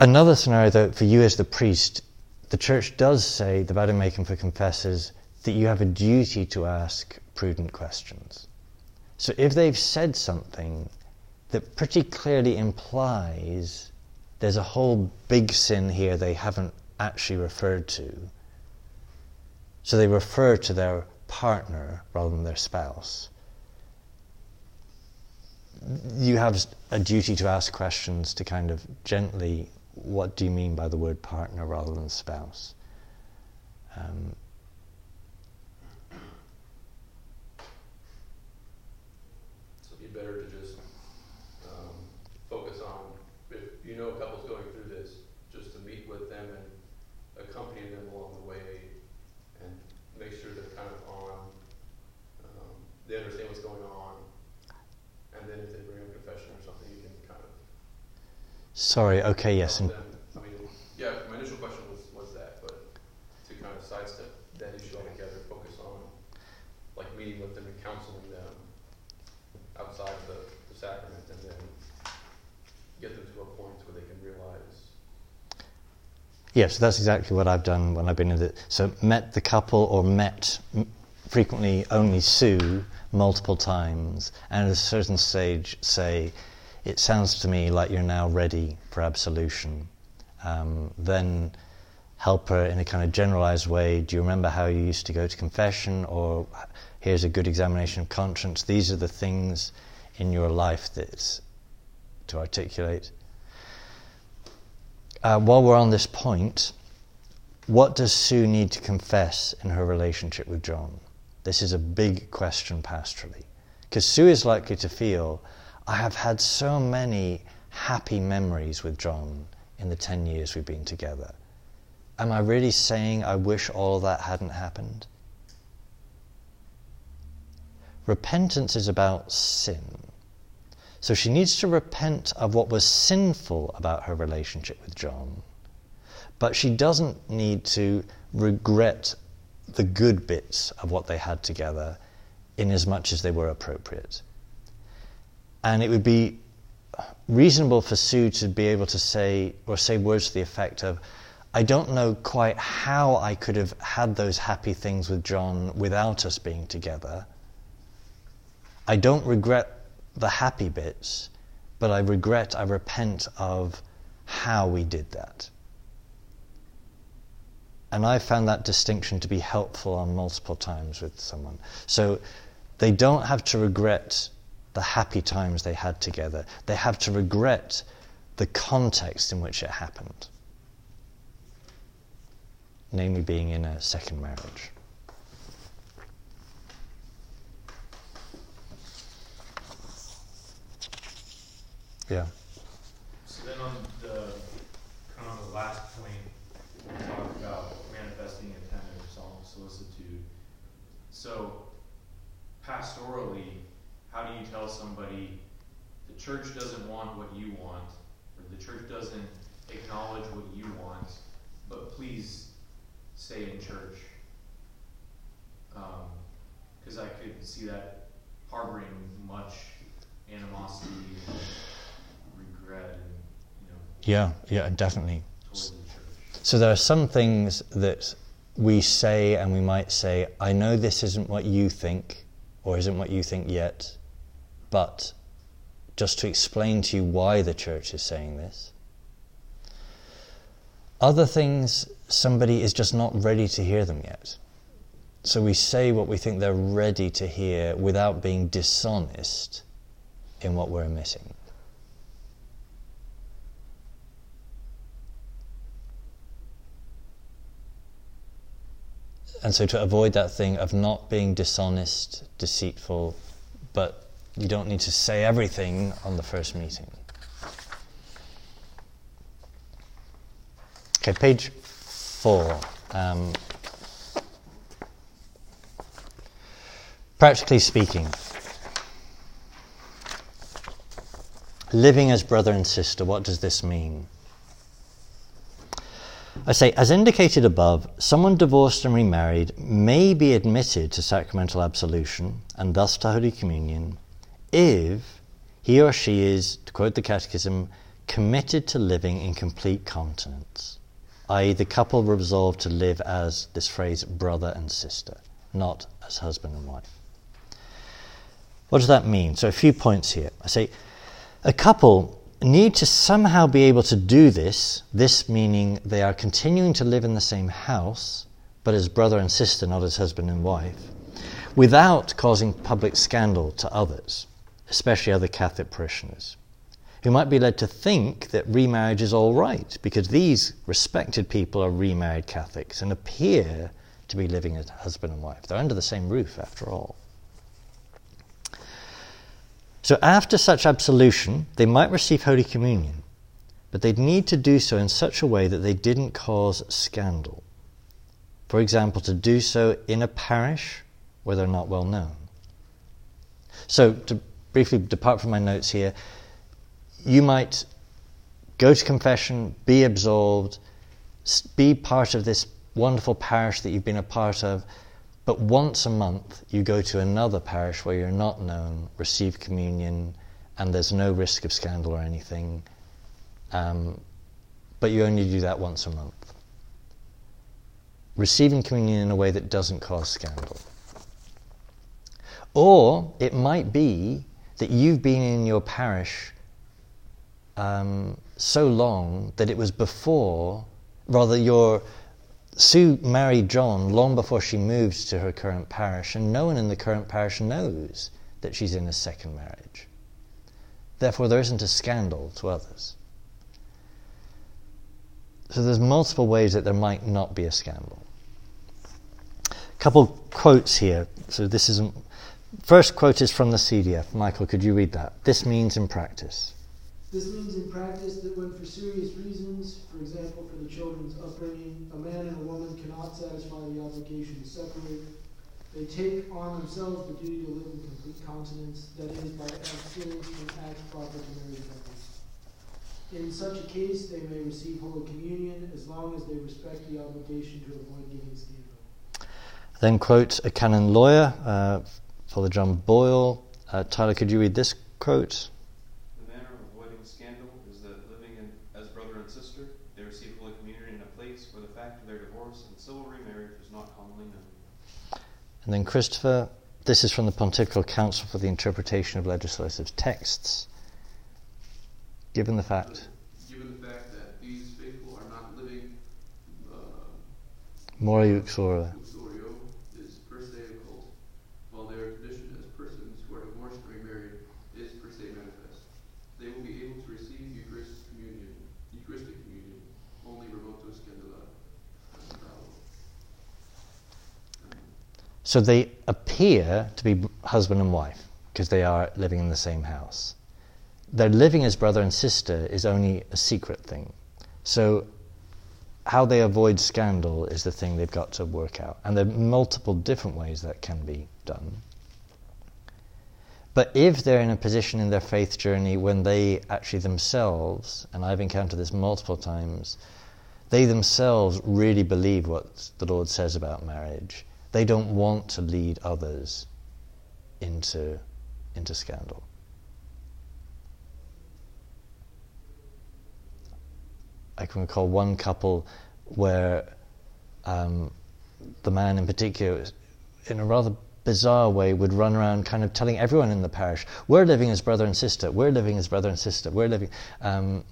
Another scenario, though, for you as the priest, the church does say, the Vademecum for confessors, that you have a duty to ask prudent questions. So if they've said something that pretty clearly implies there's a whole big sin here they haven't actually referred to, so they refer to their partner rather than their spouse, you have a duty to ask questions to kind of gently what do you mean by the word partner rather than spouse? Um, So it'd be better to just um, focus on if you know a couple's going through this, just to meet with them and accompany them along the way, and make sure they're kind of on. Um, they understand what's going on, and then if they bring up confession or something, you can kind of sorry, okay, yes. And. I mean, yeah, my initial question was was that, but to kind of sidestep that issue altogether, focus on like meeting with them and counseling them outside the, the sacrament, and then get them to a point where they can realize. yes, that's exactly what I've done when I've been in the. So met the couple or met frequently only Sue multiple times, and at a certain stage say, it sounds to me like you're now ready for absolution. Um, then help her in a kind of generalized way. Do you remember how you used to go to confession? Or here's a good examination of conscience. These are the things in your life that to articulate. Uh, while we're on this point, what does Sue need to confess in her relationship with John? This is a big question pastorally. Because Sue is likely to feel, I have had so many happy memories with John in the 10 years we've been together. Am I really saying I wish all that hadn't happened? Repentance is about sin. So she needs to repent of what was sinful about her relationship with John. But she doesn't need to regret the good bits of what they had together in as much as they were appropriate. And it would be reasonable for Sue to be able to say, or say words to the effect of, I don't know quite how I could have had those happy things with John without us being together. I don't regret the happy bits, but I regret, I repent of how we did that. And I found that distinction to be helpful on multiple times with someone. So they don't have to regret the happy times they had together, they have to regret the context in which it happened. namely being in a second marriage. Yeah. So then on the, kind of the last point, we talked about manifesting attentive sol- solicitude. So pastorally, how do you tell somebody the church doesn't want what you want, or the church doesn't acknowledge what you want, but please stay in church? Um, because I could see that harboring much animosity and regret and, you know, Yeah, yeah, definitely. the. So there are some things that we say and we might say, I know this isn't what you think or isn't what you think yet, but just to explain to you why the church is saying this. Other things, somebody is just not ready to hear them yet. So we say what we think they're ready to hear without being dishonest in what we're missing. And so to avoid that thing of not being dishonest, deceitful, but you don't need to say everything on the first meeting. Okay, page four. Um, practically speaking, living as brother and sister, what does this mean? I say, as indicated above, someone divorced and remarried may be admitted to sacramental absolution and thus to Holy Communion if he or she is, to quote the Catechism, committed to living in complete continence, i.e., the couple resolved to live as this phrase brother and sister, not as husband and wife. What does that mean? So, a few points here. I say, a couple need to somehow be able to do this, this meaning they are continuing to live in the same house, but as brother and sister, not as husband and wife, without causing public scandal to others, especially other Catholic parishioners, who might be led to think that remarriage is all right because these respected people are remarried Catholics and appear to be living as husband and wife. They're under the same roof, after all. So, after such absolution, they might receive Holy Communion, but they'd need to do so in such a way that they didn't cause scandal. For example, to do so in a parish where they're not well known. So, to briefly depart from my notes here, you might go to confession, be absolved, be part of this wonderful parish that you've been a part of, but once a month, you go to another parish where you're not known, receive communion, and there's no risk of scandal or anything. Um, but you only do that once a month. Receiving communion in a way that doesn't cause scandal. Or it might be that you've been in your parish um, so long that it was before, rather, your Sue married John long before she moved to her current parish, and no one in the current parish knows that she's in a second marriage. Therefore, there isn't a scandal to others. So there's multiple ways that there might not be a scandal. A couple quotes here. So this is first quote is from the CDF. Michael, could you read that? This means in practice. This means in practice that when for serious reasons, for example for the children's upbringing, a man and a woman cannot satisfy the obligation to separate, they take on themselves the duty to live in complete continence, that is, by abstaining from acts proper to married couples. In such a case, they may receive Holy Communion as long as they respect the obligation to avoid giving scandal. Then quote a canon lawyer, uh, Father John Boyle. Uh, Tyler, could you read this quote? The manner of avoiding scandal is that living in, as brother and sister, they receive Holy Communion in a place where the fact of their divorce and civil remarriage is not commonly known. And then Christopher, this is from the Pontifical Council for the Interpretation of Legislative Texts. Given the fact, Given the fact that these faithful are not living, uh, uxora, uxorio is per se occult, while their condition as persons who are divorced or remarried is per se manifest. They will be able to receive Eucharistic communion, Eucharistic communion, only remoto scandala. So they appear to be husband and wife because they are living in the same house. Their living as brother and sister is only a secret thing. So how they avoid scandal is the thing they've got to work out. And there are multiple different ways that can be done. But if they're in a position in their faith journey when they actually themselves, and I've encountered this multiple times, they themselves really believe what the Lord says about marriage, they don't want to lead others into, into scandal. I can recall one couple where um, the man in particular, in a rather bizarre way, would run around kind of telling everyone in the parish, we're living as brother and sister, we're living as brother and sister, we're living. Um,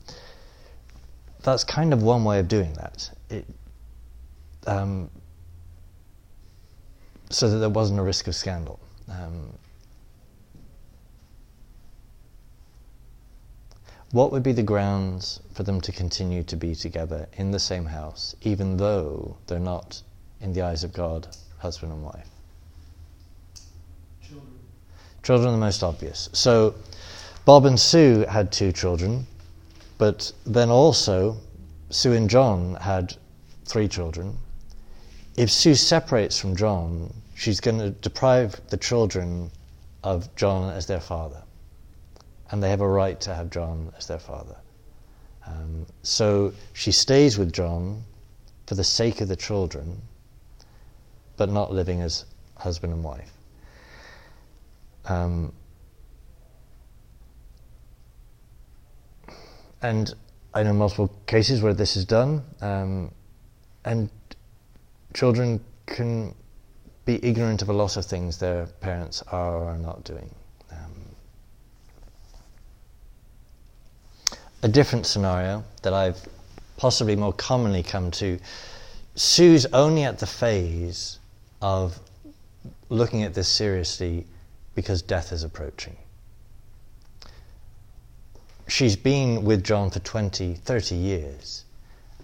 that's kind of one way of doing that. It, um, so that there wasn't a risk of scandal. Um, what would be the grounds for them to continue to be together in the same house, even though they're not, in the eyes of God, husband and wife? Children. Children are the most obvious. So, Bob and Sue had two children, but then also, Sue and John had three children. If Sue separates from John, she's going to deprive the children of John as their father. And they have a right to have John as their father. Um, so she stays with John for the sake of the children, but not living as husband and wife. Um, and I know multiple cases where this is done, um, and children can be ignorant of a lot of things their parents are or are not doing. Um, a different scenario that I've possibly more commonly come to Sue's only at the phase of looking at this seriously because death is approaching she's been with John for 20, 30 years,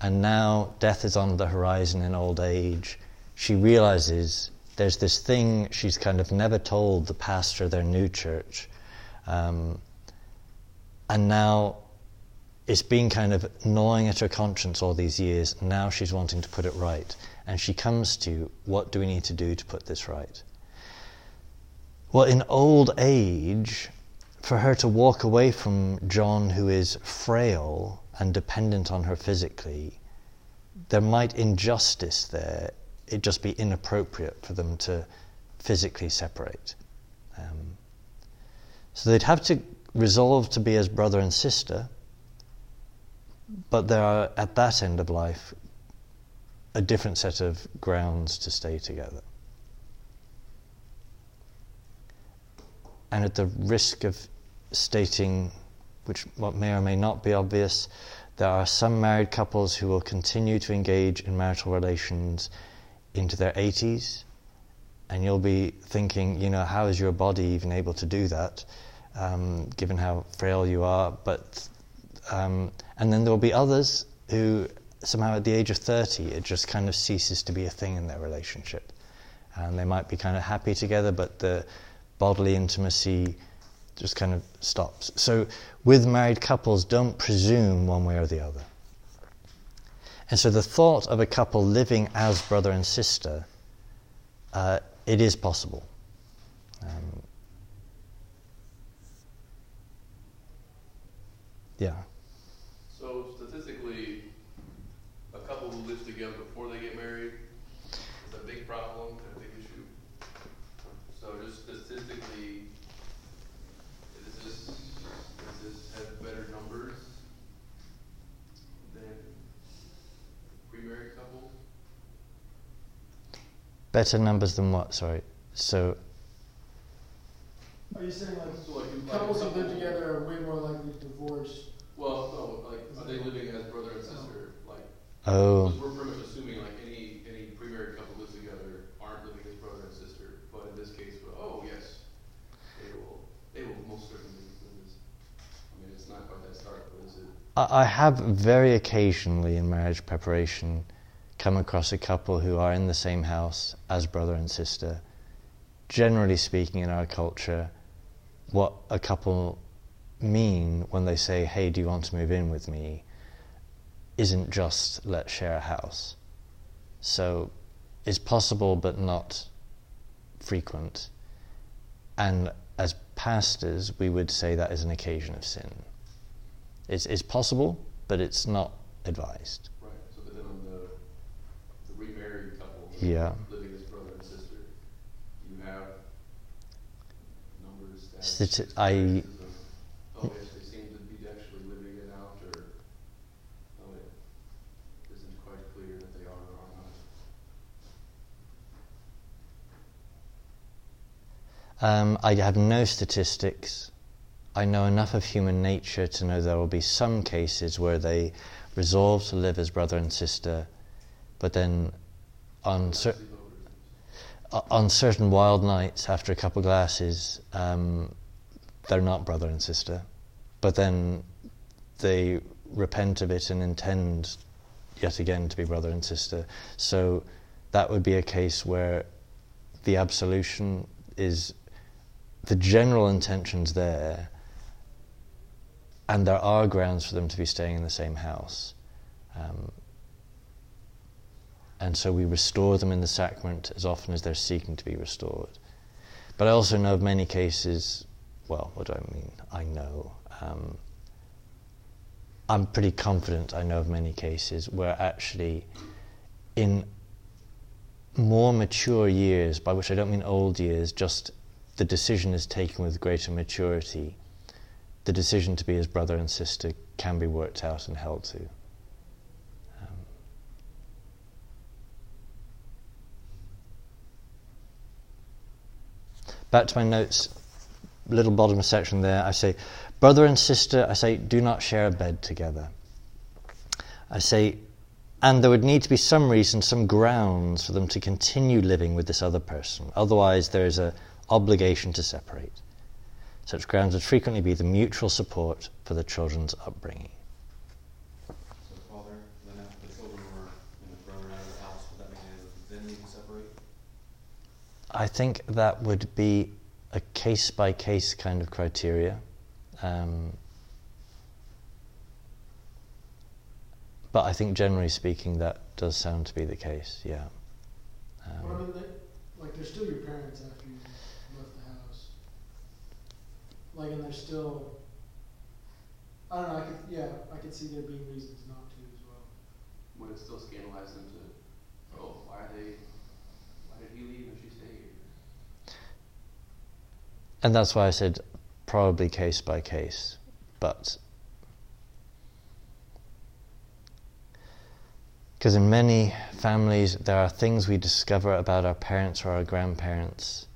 and now death is on the horizon in old age. She realizes there's this thing she's kind of never told the pastor of their new church. Um, and now it's been kind of gnawing at her conscience all these years. Now she's wanting to put it right. And she comes to, what do we need to do to put this right? Well, in old age, for her to walk away from John, who is frail and dependent on her physically, there might injustice there. It just be inappropriate for them to physically separate. Um, so they'd have to resolve to be as brother and sister, but there are, at that end of life, a different set of grounds to stay together. And at the risk of stating, which what may or may not be obvious, there are some married couples who will continue to engage in marital relations into their 80s, and you'll be thinking, you know, how is your body even able to do that, um, given how frail you are? But um, and then there will be others who somehow at the age of 30 it just kind of ceases to be a thing in their relationship, and they might be kind of happy together, but the bodily intimacy just kind of stops. So, with married couples, don't presume one way or the other. And so, the thought of a couple living as brother and sister, uh, it is possible. Um, yeah. So statistically, a couple who lives together before they get married is a big problem and a big issue. So just statistically, does this, does this have better numbers than pre-married couples? Better numbers than what? Sorry. So, Are you saying like So like, like couples who live together are way more likely to divorce? Well, no, like, are they living as brother and sister? Like, oh, we're pretty much assuming like any, any pre-married couple lives together aren't living as brother and sister, but in this case, well, oh, yes, they will, they will most certainly live as, I mean, it's not quite that stark, but is it? I I have very occasionally in marriage preparation come across a couple who are in the same house as brother and sister, generally speaking, in our culture, what a couple mean when they say, Hey, do you want to move in with me? isn't just let's share a house. So it's possible but not frequent. And as pastors, we would say that is an occasion of sin. It's, it's possible, but it's not advised. Right, so but then on the, the remarried couple. Yeah. Living as brother and sister, you have numbers, Stati- I- oh yes, they seem to be actually living it out, or, oh it isn't quite clear that they are or are not. Um, I have no statistics. I know enough of human nature to know there will be some cases where they resolve to live as brother and sister, but then on cer- on certain wild nights after a couple of glasses, um, they're not brother and sister, but then they repent of it and intend yet again to be brother and sister. So that would be a case where the absolution is the general intentions there, and there are grounds for them to be staying in the same house. Um, and so we restore them in the sacrament as often as they're seeking to be restored. But I also know of many cases, well, what do I mean? I know. Um, I'm pretty confident I know of many cases where actually, in more mature years, by which I don't mean old years, just the decision is taken with greater maturity, the decision to be as brother and sister can be worked out and held to. Back to my notes, little bottom section there. I say, brother and sister, I say, do not share a bed together. I say, and there would need to be some reason, some grounds for them to continue living with this other person. Otherwise, there is an obligation to separate. Such grounds would frequently be the mutual support for the children's upbringing. So father, then after the children were in the thrown out of the house, would that mean they would then need to separate? I think that would be a case by case kind of criteria. Um, but I think generally speaking, that does sound to be the case, yeah. But I Um, mean, they, like, they're still your parents after you left the house. Like, and they're still. I don't know. I could, yeah, I could see there being reasons not to as well. Would it still scandalize them to, oh, why are they, why did he leave and she stay here? And that's why I said probably case by case. But because in many families there are things we discover about our parents or our grandparents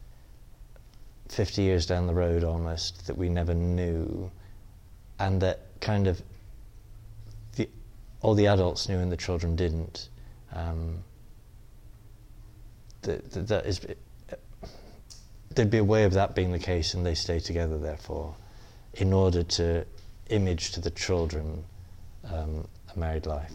50 years down the road almost that we never knew and that kind of the, all the adults knew and the children didn't um, that, that, that is there'd be a way of that being the case and they stay together therefore in order to image to the children um, a married life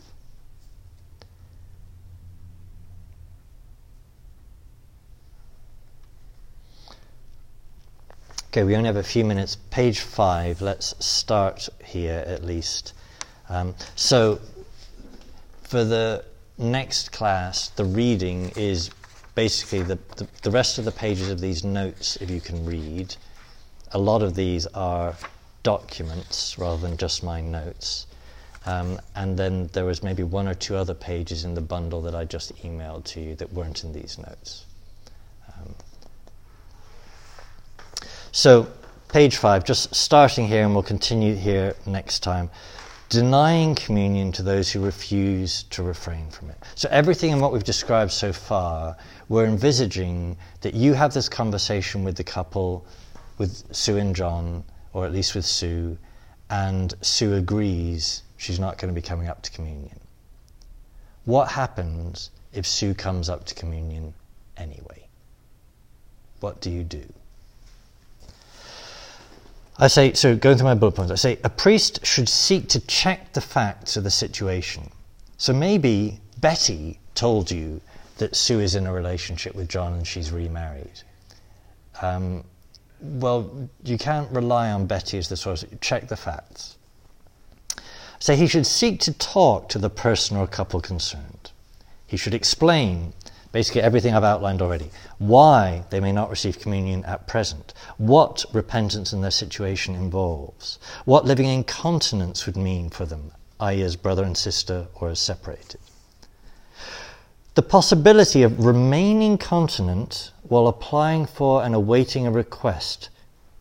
Okay, we only have a few minutes. Page five, let's start here at least. Um, so, for the next class, the reading is basically the, the, the rest of the pages of these notes, if you can read. A lot of these are documents rather than just my notes. Um, and then there was maybe one or two other pages in the bundle that I just emailed to you that weren't in these notes. Um, so, page five, just starting here, and we'll continue here next time. Denying communion to those who refuse to refrain from it. So, everything in what we've described so far, we're envisaging that you have this conversation with the couple, with Sue and John, or at least with Sue, and Sue agrees she's not going to be coming up to communion. What happens if Sue comes up to communion anyway? What do you do? I say, so going through my bullet points, I say a priest should seek to check the facts of the situation. So maybe Betty told you that Sue is in a relationship with John and she's remarried. um, well, you can't rely on Betty as the source. Check the facts. Say he should seek to talk to the person or couple concerned. He should explain basically everything I've outlined already. Why they may not receive communion at present. What repentance in their situation involves. What living in continence would mean for them, i.e., as brother and sister or as separated. The possibility of remaining continent while applying for and awaiting a request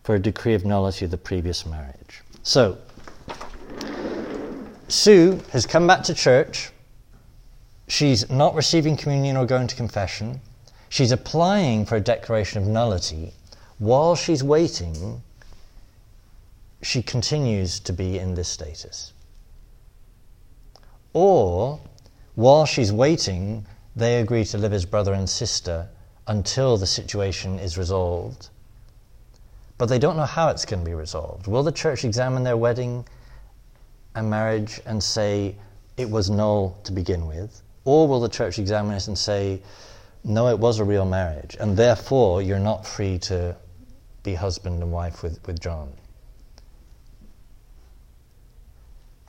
for a decree of nullity of the previous marriage. So, Sue has come back to church. She's not receiving communion or going to confession. She's applying for a declaration of nullity. While she's waiting, she continues to be in this status. Or, while she's waiting, they agree to live as brother and sister until the situation is resolved. But they don't know how it's going to be resolved. Will the church examine their wedding and marriage and say it was null to begin with? Or will the church examine it and say, no, it was a real marriage, and therefore you're not free to be husband and wife with, with John?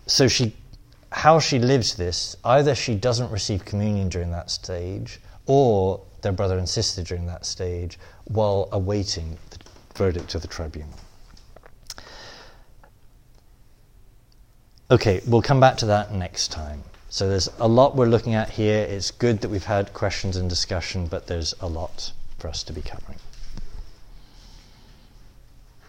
So she how she lives this, either she doesn't receive communion during that stage, or they're brother and sister during that stage, while awaiting the verdict of the tribunal. Okay, we'll come back to that next time. So there's a lot we're looking at here. It's good that we've had questions and discussion, but there's a lot for us to be covering.